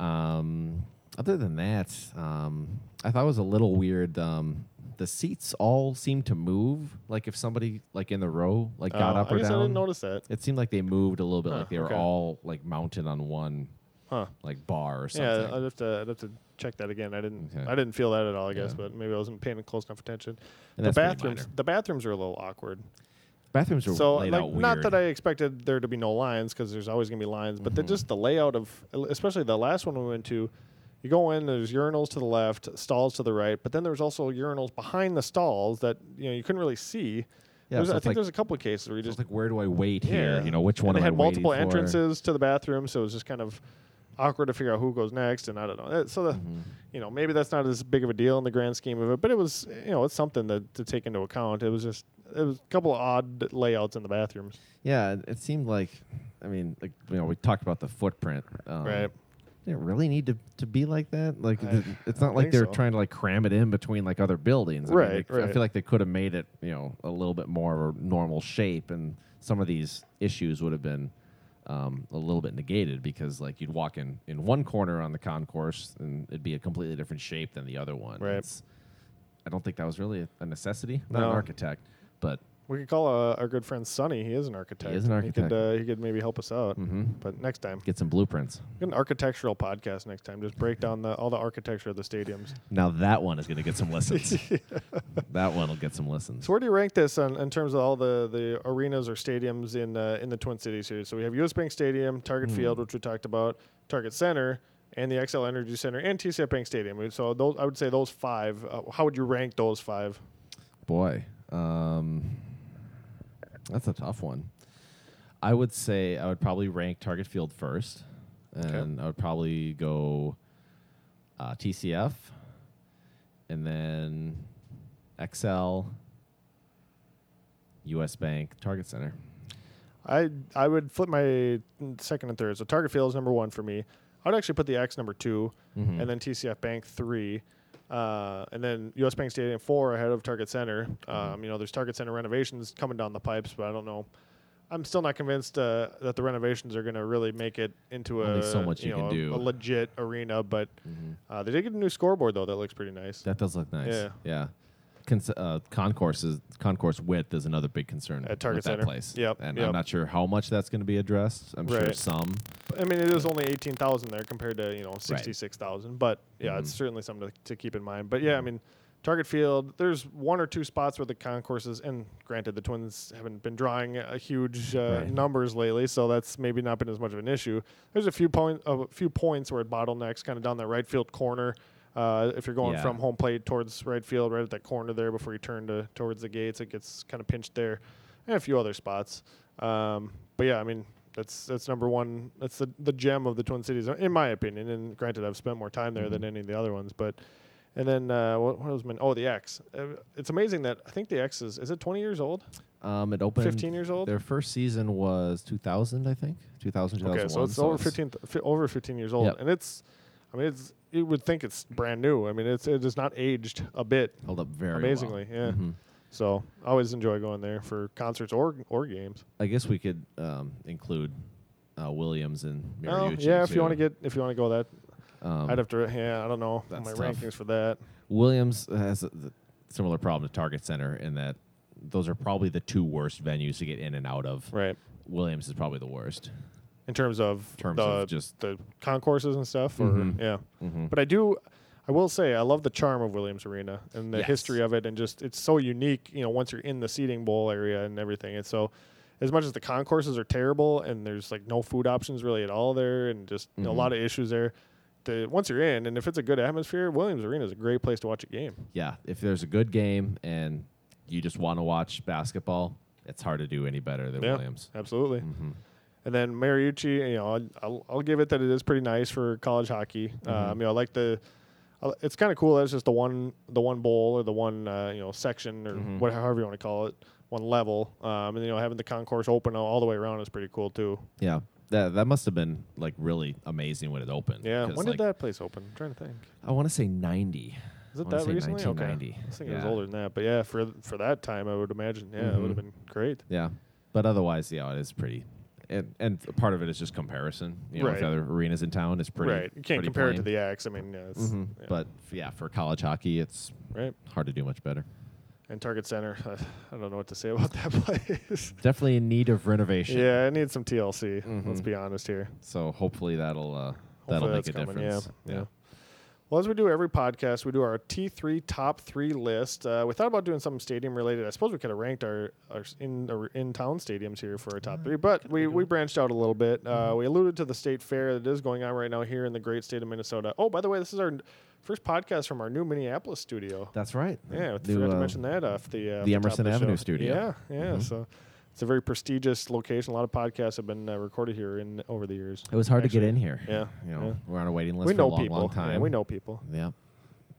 Um, other than that, um, I thought it was a little weird. Um, the seats all seemed to move. Like if somebody like in the row like got Uh, up I or guess I didn't notice that. It seemed like they moved a little bit, Huh, like they were okay. all like mounted on one Huh. like bar or Yeah, something. I'd have to I'd have to check that again. I didn't Okay. I didn't feel that at all. I guess, Yeah. but maybe I wasn't paying close enough attention. And the bathrooms the bathrooms are a little awkward. Bathrooms are so like not that I expected there to be no lines because there's always gonna be lines, but the, Mhm. just the layout of especially the last one we went to. You go in, there's urinals to the left, stalls to the right, but then there's also urinals behind the stalls that you know you couldn't really see. Yeah, so I think like- there's a couple of cases where you So just like where do I wait here? You know, which one and they had I multiple waiting for? entrances to the bathroom, so it was just kind of awkward to figure out who goes next, and I don't know. So the, Mhm. you know, maybe that's not as big of a deal in the grand scheme of it, but it was, you know, it's something to, to take into account. It was just, it was a couple of odd layouts in the bathrooms. Yeah, it- seemed like, I mean, like you know, we talked about the footprint. Um, Right. It really need to, to be like that? Like, I it's not like they're so. trying to like cram it in between like other buildings. I mean, Right, I feel like they could have made it, you know, a little bit more normal shape, and some of these issues would have been um, a little bit negated because like you'd walk in in one corner on the concourse and it'd be a completely different shape than the other one. Right. It's- I don't think that was really a, necessity. I'm not an architect, but We could call uh, our good friend Sonny. He is an architect. He is an He could, architect. uh, he could maybe help us out. mhm. But next time, get some blueprints. get an architectural podcast next time. Just break down the, all the architecture of the stadiums. [LAUGHS] Now that one is going to get some listens. [LAUGHS] that one will get some listens. So where do you rank this on, in terms of all the, the arenas or stadiums in uh, in the Twin Cities here? So we have US Bank Stadium, Target Hmm. Field, which we talked about, Target Center, and the Xcel Energy Center, and TCF Bank Stadium. So those, I would say those five. Uh, how would you rank those five? Boy, um, that's a tough one. I would say I would probably rank Target Field first, and I would probably go uh, TCF, and then Xcel, U.S. Bank, Target Center. I I would flip my second and third. So Target Field is number one for me. I would actually put the X number 2 Mhm. and then TCF Bank three, uh, and then US Bank Stadium four ahead of Target Center. Mm-hmm. Um, you know, there's Target Center renovations coming down the pipes, but I don't know. I'm still not convinced uh, that the renovations are going to really make it into Only a so much you know, can a- do. a legit arena. But Mhm. uh, they did get a new scoreboard though that looks pretty nice. That does look nice. Yeah. yeah. Cons- uh, concourse is concourse width is another big concern At Target Center. place. Yep, and yep. I'm not sure how much that's going to be addressed. I'm sure some. I mean, it is only eighteen thousand there compared to you know sixty six thousand. But yeah, it's Mhm. certainly something to, to keep in mind. But yeah, I mean, Target Field. There's one or two spots where the concourses, and granted, the Twins haven't been drawing a huge uh, Right. numbers lately, so that's maybe not been as much of an issue. There's a few point, a few points where it bottlenecks, kind of down that right field corner. Uh, if you're going Yeah. from home plate towards right field, right at that corner there before you turn to towards the gates, it gets kind of pinched there, and a few other spots. Um, but yeah, I mean, that's that's number one. That's the the gem of the Twin Cities, in my opinion. And granted, I've spent more time there than Mhm. any of the other ones. But and then uh, what, what was my oh the X? Uh, it's amazing that I think the X is is it 20 years old, Um, it opened. 15 years old. Their first season was 2000, I think. 2000, 2001. Okay, so it's over 15 th- fi- over 15 years old, Yep. and it's. I mean, it's you would think it's brand new. I mean, it's it has not aged a bit. Held up very well. Amazingly, yeah. Mhm. So I always enjoy going there for concerts or or games. I guess we could um, include uh, Williams and Oh, Mariucci. yeah, if you want to get if you want to go that, Um, I'd have to. Yeah, I don't know my that's tough. rankings for that. Williams has a similar problem to Target Center in that those are probably the two worst venues to get in and out of. Right. Williams is probably the worst. In terms of terms the, of just- the concourses and stuff. Or Mhm. yeah, Mm-hmm. but I do. I will say I love the charm of Williams Arena and the Yes. history of it, and just it's so unique. You know, once you're in the seating bowl area and everything, and so as much as the concourses are terrible and there's like no food options really at all there, and just you know, a lot of issues there. The once you're in, and if it's a good atmosphere, Williams Arena is a great place to watch a game. yeah, if there's a good game and you just want to watch basketball, it's hard to do any better than Yeah. Williams. Absolutely. hmm And then Mariucci, you know, I'll, I'll, I'll give it that it is pretty nice for college hockey. Mm-hmm. Um, you know, I like the, it's kind of cool that it's just the one, the one bowl or the one, uh, you know, section or Mhm. what, however you want to call it, one level. Um, and you know, having the concourse open all, the way around is pretty cool too. Yeah, that that must have been like really amazing when it opened. Yeah, When like, did that place open? I'm trying to think. I want to say ninety. Is it that recently? Okay. I was thinking it was older than that, but yeah, for for that time, I would imagine, yeah, it would have Mhm. been great. Yeah, but otherwise, yeah, it is pretty. And and part of it is just comparison. You know, with other arenas in town, it's pretty. right. You can't compare it to the X. I mean, yeah, it's, Mhm. yeah, But yeah, for college hockey, it's right. hard to do much better. And Target Center, [LAUGHS] I don't know what to say about that [LAUGHS] place. Definitely in need of renovation. yeah, it needs some TLC. Let's Mhm. be honest here. So hopefully that'll uh, that'll make a coming, difference. Yeah, yeah. Well, as we do every podcast, we do our T3 top three list. Uh, we thought about doing something stadium related. I suppose we could have ranked our, our in our in town stadiums here for our top three, but we, we branched out a little bit. Uh, we alluded to the state fair that is going on right now here in the great state of Minnesota. Oh, by the way, this is our first podcast from our new Minneapolis studio. That's right. Yeah, I New, forgot to uh, mention that off the uh, the Emerson the Avenue studio. Yeah, yeah. Mhm. So it's a very prestigious location. A lot of podcasts have been uh, recorded here in over the years. It was hard to get in here. Yeah, You know, yeah. we're on a waiting list we for know a long, people. long time. Yeah, we know people. Yeah.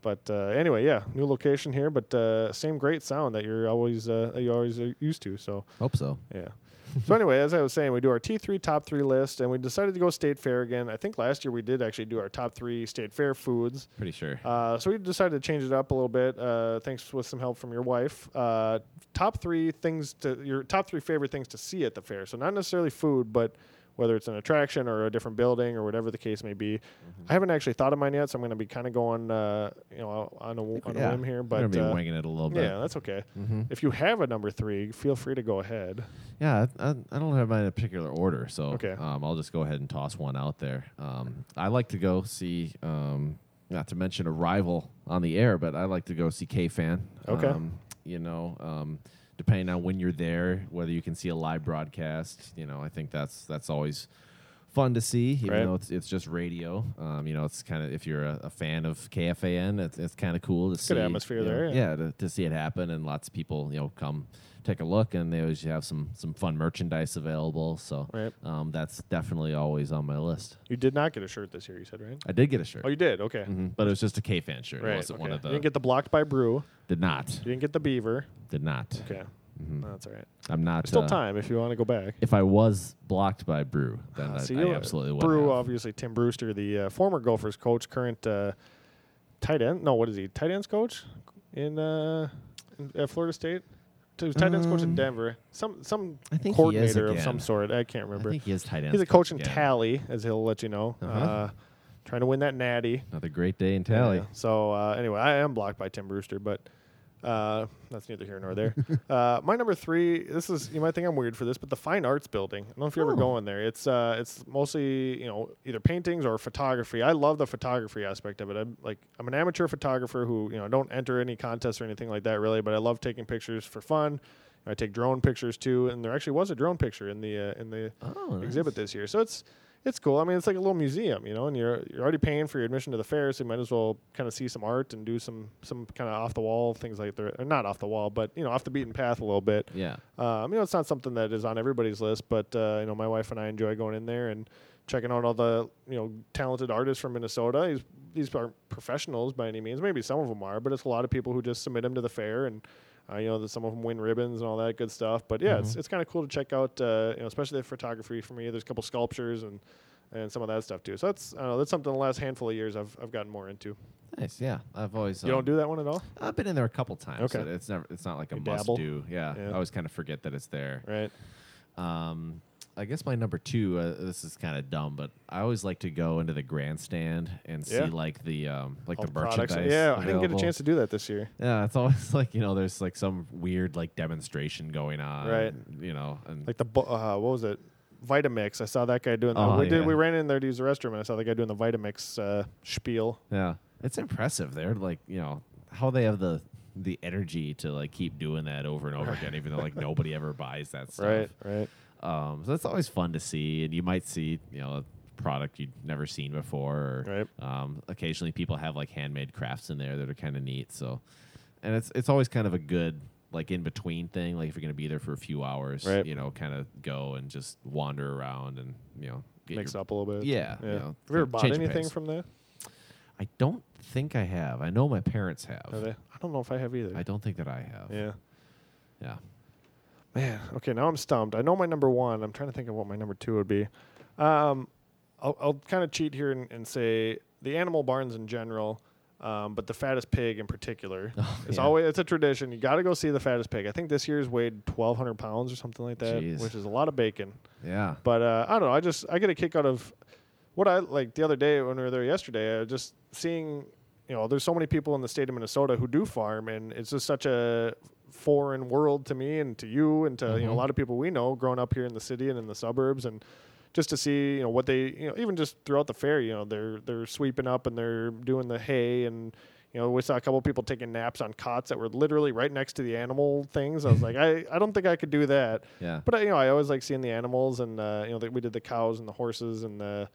But uh, anyway, yeah, new location here, but uh, same great sound that you're always uh, you always are used to. So Hope so. yeah. So anyway, as I was saying, we do our T three top three list, and we decided to go state fair again. I think last year we did actually do our top three state fair foods. Pretty sure. Uh, so we decided to change it up a little bit. Uh, thanks with some help from your wife. Uh, top three things to your top three favorite things to see at the fair. So not necessarily food, but whether it's an attraction or a different building or whatever the case may be. I haven't actually thought of mine yet, so I'm going to be kind of going, uh, you know, on a, on a whim here. But be uh, winging it a little bit. yeah, that's okay. hmm If you have a number three, feel free to go ahead. Yeah, I, I, I don't have mine in a particular order, so Okay. um, I'll just go ahead and toss one out there. Um, I like to go see, um, not to mention a rival on the air, but I like to go see KFAN. Okay. Um, you know, um, depending on when you're there, whether you can see a live broadcast, you know, I think that's that's always fun to see, even Right. though it's it's just radio. Um, you know, it's kind of if you're a, a fan of KFAN, it's, it's kind of cool to see. Good atmosphere you know, there, yeah. yeah, to, to see it happen, and lots of people, you know, come take a look, and they always have some some fun merchandise available. So Right. um, that's definitely always on my list. You did not get a shirt this year, you said, right? I did get a shirt, Oh, you did. Okay. Mhm, but it was just a KFAN shirt. Right. It wasn't okay. one of the. you didn't get the blocked by brew. did not. You didn't get the beaver. Did not. Okay. Mhm. No, that's all right. I'm not. Still uh, time if you want to go back. If I was blocked by Brew, then I, See, I you- absolutely would. Brew, have. obviously, Tim Brewster, the uh, former Gophers coach, current uh, tight end. No, what is he? Tight ends coach in, uh, in at Florida State. He was tight ends coach in Um, Denver. Some some I think he is coordinator of again. some sort. I can't I remember. think he is tight end. He's a coach in Tally, as he'll let you know. uh Uh-huh. trying to win that natty. Another great day in Tally. Yeah. So uh, anyway, I am blocked by Tim Brewster, but uh, that's neither here nor there. [LAUGHS] uh, my number three. This is you might think I'm weird for this, but the Fine Arts Building. I don't know if you're ever Oh. going there. It's uh, it's mostly you know either paintings or photography. I love the photography aspect of it. I'm like I'm an amateur photographer who you know don't enter any contests or anything like that really, but I love taking pictures for fun. I take drone pictures too, and there actually was a drone picture in the uh, in the Oh, nice. exhibit this year. So it's it's cool. I mean, it's like a little museum, you know, and you're you're already paying for your admission to the fair, so you might as well kind of see some art and do some some kind of off the wall things like that. Or not off the wall, but you know, off the beaten path a little bit. Yeah. Um, you know, it's not something that is on everybody's list, but uh, you know, my wife and I enjoy going in there and checking out all the you know talented artists from Minnesota. These these aren't professionals by any means. Maybe some of them are, but it's a lot of people who just submit them to the fair and. Uh, you know, that some of them win ribbons and all that good stuff. But yeah, it's Mhm. it's kind of cool to check out. Uh, you know, especially the photography for me. There's a couple sculptures and and some of that stuff too. So that's know, that's something the last handful of years I've I've gotten more into. Nice. Yeah. I've always. You um, don't do that one at all, I've been in there a couple times. Okay. but It's never. It's not like a You must dabble? do. Yeah. Yeah. I always kind of forget that it's there. right? Um, I guess my number two. Uh, this is kind of dumb, but I always like to go into the grandstand and Yeah. see like the um like All the products. merchandise. Yeah, I didn't get a available. chance to do that this year. Yeah, it's always [LAUGHS] like you know, there's like some weird like demonstration going on, Right. You know, and Like the bu- uh, what was it? Vitamix. I saw that guy doing. Oh, we did. yeah. We ran in there to use the restroom, and I saw the guy doing the Vitamix uh, spiel. yeah, it's impressive. They're like you know how they have the the energy to like keep doing that over and over [LAUGHS] again, even though like nobody ever buys that stuff. Right, right. Um, so that's always fun to see, and you might see you know a product you'd never seen before. Or, Right. Um, occasionally, people have like handmade crafts in there that are kind of neat. So, and it's it's always kind of a good like in between thing. Like if you're going to be there for a few hours, Right. you know, kind of go and just wander around and you know get Mix your- up a little bit. Yeah, yeah. you know, have you ever bought anything from there? I don't think I have. I know my parents have. I don't know if I have either. I don't think that I have. yeah. Yeah. Man, okay, now I'm stumped. I know my number one. I'm trying to think of what my number two would be. Um, I'll, I'll kind of cheat here and, and say the animal barns in general. Um, but the fattest pig in particular, [LAUGHS] Oh, it's yeah. always it's a tradition. You got to go see the fattest pig. I think this year's weighed 1,200 pounds or something like that, Jeez. which is a lot of bacon. Yeah. But uh, I don't know. I just I get a kick out of what I like the other day when we were there yesterday. Uh, just seeing, you know, there's so many people in the state of Minnesota who do farm, and it's just such a foreign world to me and to you and to you know a Mhm. lot of people we know growing up here in the city and in the suburbs and just to see you know what they you know even just throughout the fair you know they're they're sweeping up and they're doing the hay and you know we saw a couple people taking naps on cots that were literally right next to the animal things i was like [LAUGHS] i i don't think i could do that Yeah. but I, you know, I always like seeing the animals, and uh, you know, that we did the cows and the horses and the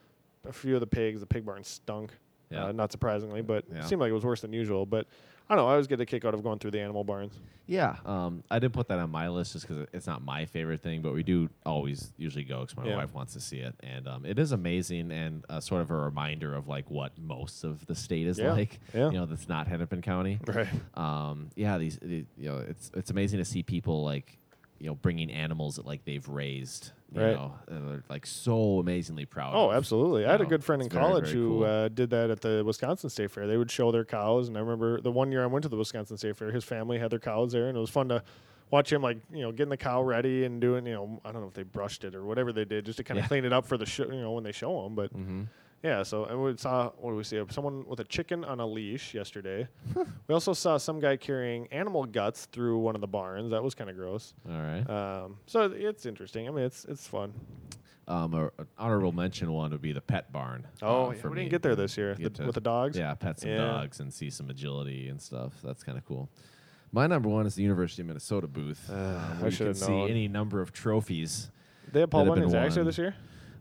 a few of the pigs. The pig barn stunk, Yeah. uh, not surprisingly, but Yeah. it seemed like it was worse than usual. But I don't know. I always get a kick out of going through the animal barns. Yeah, um, I did put that on my list just because it's not my favorite thing, but we do always usually go because my Yeah. wife wants to see it, and um, it is amazing and uh, sort of a reminder of like what most of the state is Yeah, like. yeah. You know, that's not Hennepin County. Right. Um, yeah, these the, you know, it's it's amazing to see people like you know bringing animals that like they've raised. You Right. know, they're like so amazingly proud. Oh, of. absolutely. I you had a good friend in it's very, college very who cool. uh, did that at the Wisconsin State Fair. They would show their cows, and I remember the one year I went to the Wisconsin State Fair, his family had their cows there, and it was fun to watch him like you know getting the cow ready and doing you know I don't know if they brushed it or whatever they did just to kind of Yeah. clean it up for the show you know when they show them, but. hmm Yeah, so and we saw what do we see? Someone with a chicken on a leash yesterday. [LAUGHS] we also saw some guy carrying animal guts through one of the barns. That was kind of gross. All right. Um, so it's interesting. I mean, it's it's fun. Um, a, an honorable mention one would be the pet barn. Oh, uh, yeah, we didn't get there this year the, to- with the dogs. Yeah, pet some Yeah. dogs and see some agility and stuff. That's kind of cool. My number one is the University of Minnesota booth. Uh, [SIGHS] um, I you can see any number of trophies. They had Paul have Bunyan's axe this year.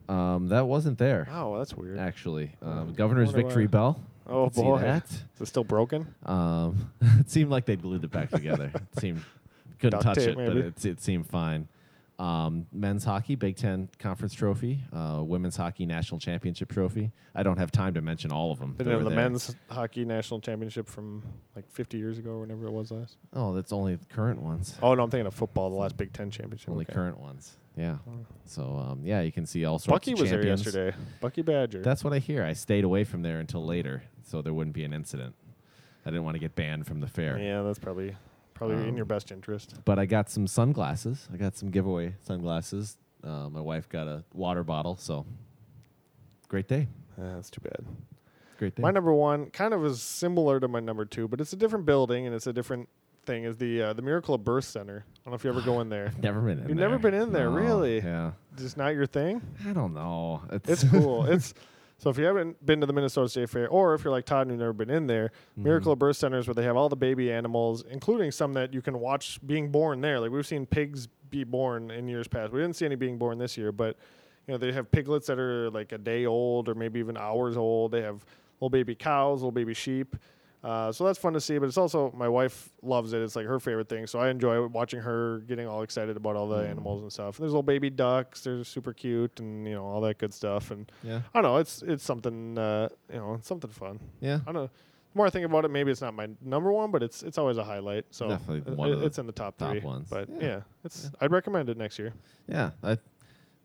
Um, that wasn't there Oh, that's weird. actually. Um, Oh, Governor's wonder Victory why. Bell. Oh Could see boy, that. is it still broken? Um, [LAUGHS] it seemed like they glued it back together. It [LAUGHS] seemed couldn't Duct touch tape, it, but it, it seemed fine. Um, men's hockey, Big Ten Conference Trophy, uh, women's hockey National Championship Trophy. I don't have time to mention all of them. That in were the there. men's hockey national championship from like 50 years ago, or whenever it was last. Oh, that's only the current ones. Oh no, I'm thinking of football. The last Big Ten championship. Only okay. current ones. Yeah. So um, yeah, you can see all sorts of things. Bucky of was there champions. yesterday. Bucky Badger. That's what I hear. I stayed away from there until later, so there wouldn't be an incident. I didn't want to get banned from the fair. yeah, that's probably probably in Um, your best interest. But I got some sunglasses. I got some giveaway sunglasses. Uh, my wife got a water bottle. So great day. Uh, that's too bad. Great day. My number one kind of is similar to my number two, but it's a different building and it's a different thing. Is the uh, the Miracle of Birth Center? I don't know if you ever go in there. [SIGHS] never been in there. You've there. never been in there, No, really? Yeah. Just not your thing. I don't know. It's cool. [LAUGHS] it's so if you haven't been to the Minnesota State Fair, or if you're like Todd and you've never been in there, Mm-hmm. Miracle of Birth Centers where they have all the baby animals, including some that you can watch being born there. Like we've seen pigs be born in years past. We didn't see any being born this year, but you know they have piglets that are like a day old or maybe even hours old. They have little baby cows, little baby sheep. Uh, so that's fun to see, but it's also my wife loves it. It's like her favorite thing, so I enjoy watching her getting all excited about all the Mm. animals and stuff. There's little baby ducks, they're super cute, and you know all that good stuff. And Yeah. I don't know, it's it's something uh, you know, it's something fun. Yeah. I don't know. The more I think about it, maybe it's not my number one, but it's it's always a highlight. So Definitely it- one of the it's in the top, top three ones. But Yeah. yeah, it's I'd recommend it next year. Yeah. I,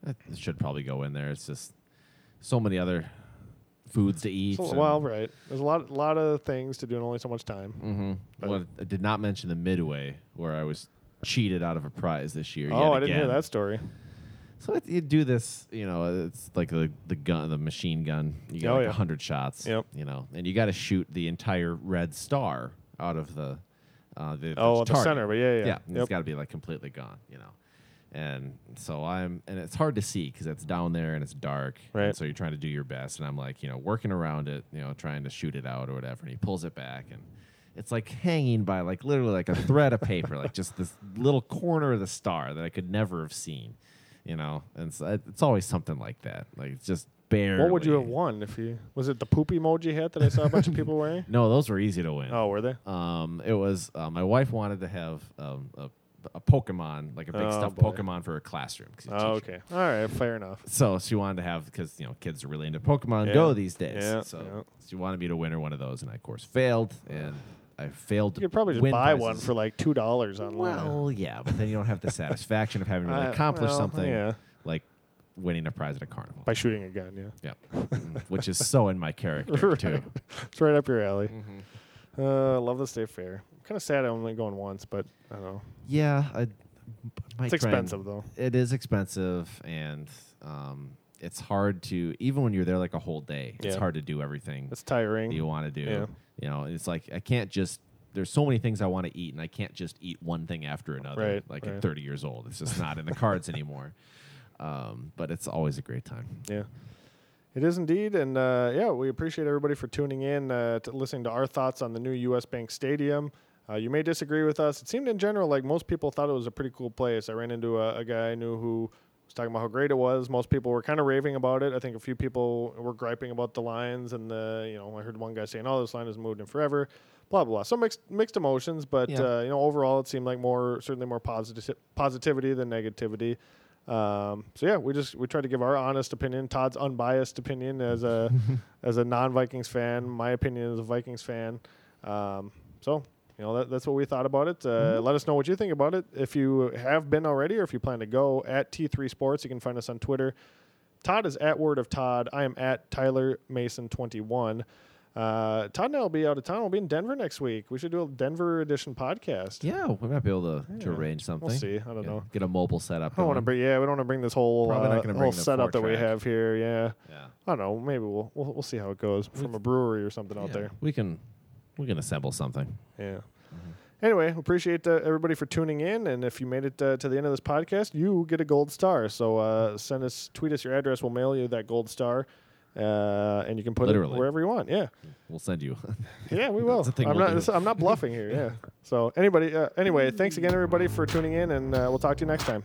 I should probably go in there. It's just so many other foods to eat. So, and- well, right. There's a lot lot of things to do in only so much time. Mm-hmm. But- Well, I did not mention the midway where I was cheated out of a prize this year. Oh, yet I didn't hear again. that story. So it, you do this, you know, it's like the the gun, the machine gun. You get Oh, like yeah. hundred shots. Yep. You know, and you got to shoot the entire red star out of the uh, the Oh, the center, but yeah, yeah. yeah. and Yep. It's got to be like completely gone. You know. And so I'm, and it's hard to see because it's down there and it's dark. and Right. so you're trying to do your best, and I'm like, you know, working around it, you know, trying to shoot it out or whatever. And he pulls it back, and it's like hanging by like literally like a thread of paper, like just this little corner of the star that I could never have seen, you know. And so it's always something like that. Like it's just barely. What would you have won if you was it the poop emoji hat that I saw a bunch of people [LAUGHS] wearing? No, those were easy to win. Oh, were they? Um, it was uh, my wife wanted to have um, a, a Pokemon, like a big Oh, stuffed boy. Pokemon for her classroom. a Oh, okay. All right, fair enough. So she wanted to have because you know kids are really into Pokemon Yeah. Go these days. Yeah, so yeah. she wanted me to win her one of those, and I of course failed, and I failed. You could probably just buy prizes. one for like two dollars online. Well, yeah, but then you don't have the [LAUGHS] satisfaction of having really Uh, accomplished well, something. Yeah. Like winning a prize at a carnival. by shooting a gun. Yeah, Yeah, Mm, which is so in my character [LAUGHS] too. it's right up your alley. Mm-hmm. Uh, love the state fair. Kind of sad I'm only going once, but I don't know. Yeah, I, my It's expensive though. It is expensive, and um, it's hard to even when you're there like a whole day. It's Yeah. hard to do everything It's tiring. you want to do. Yeah. You know, it's like I can't just. There's so many things I want to eat, and I can't just eat one thing after another. Right, like right. at 30 years old, it's just not in the cards [LAUGHS] anymore. Um, but it's always a great time. Yeah. It is indeed. And uh, yeah, we appreciate everybody for tuning in, uh, to listening to our thoughts on the new U.S. Bank Stadium. Uh, you may disagree with us. It seemed in general like most people thought it was a pretty cool place. I ran into a, a guy I knew who was talking about how great it was. Most people were kind of raving about it. I think a few people were griping about the lines and the, you know, I heard one guy saying, "Oh, this line hasn't moved in forever." Blah blah blah. So mixed mixed emotions, but Yeah. uh, you know, overall it seemed like more certainly more positive positivity than negativity. Um, so yeah, we just we try to give our honest opinion, Todd's unbiased opinion as a [LAUGHS] as a non-Vikings fan, my opinion as a Vikings fan. Um, so you know that, that's what we thought about it. Uh, Let us know what you think about it. If you have been already, or if you plan to go at T3 Sports, you can find us on Twitter. Todd is at Word of Todd. I am at Tyler Mason 21. Uh, Todd and I will be out of town. We'll be in Denver next week. We should do a Denver edition podcast. Yeah, we might be able to, to arrange something. We'll see. I don't Get- know. Get a mobile setup. I don't want to bring. Yeah, we don't want to bring this whole uh, whole setup that we have here. Yeah, Yeah. I don't know. Maybe we'll we'll, we'll see how it goes from a brewery or something out there. We can we can assemble something. Yeah. Anyway, appreciate uh, everybody for tuning in, and if you made it uh, to the end of this podcast, you get a gold star. So uh, send us, tweet us your address. We'll mail you that gold star, uh, and you can put Literally. it wherever you want. Yeah, We'll send you. [LAUGHS] yeah, we [LAUGHS] will. That's a thing I'm we'll not. this- [LAUGHS] I'm not bluffing here. Yeah. So anybody, uh, anyway, thanks again, everybody, for tuning in, and uh, we'll talk to you next time.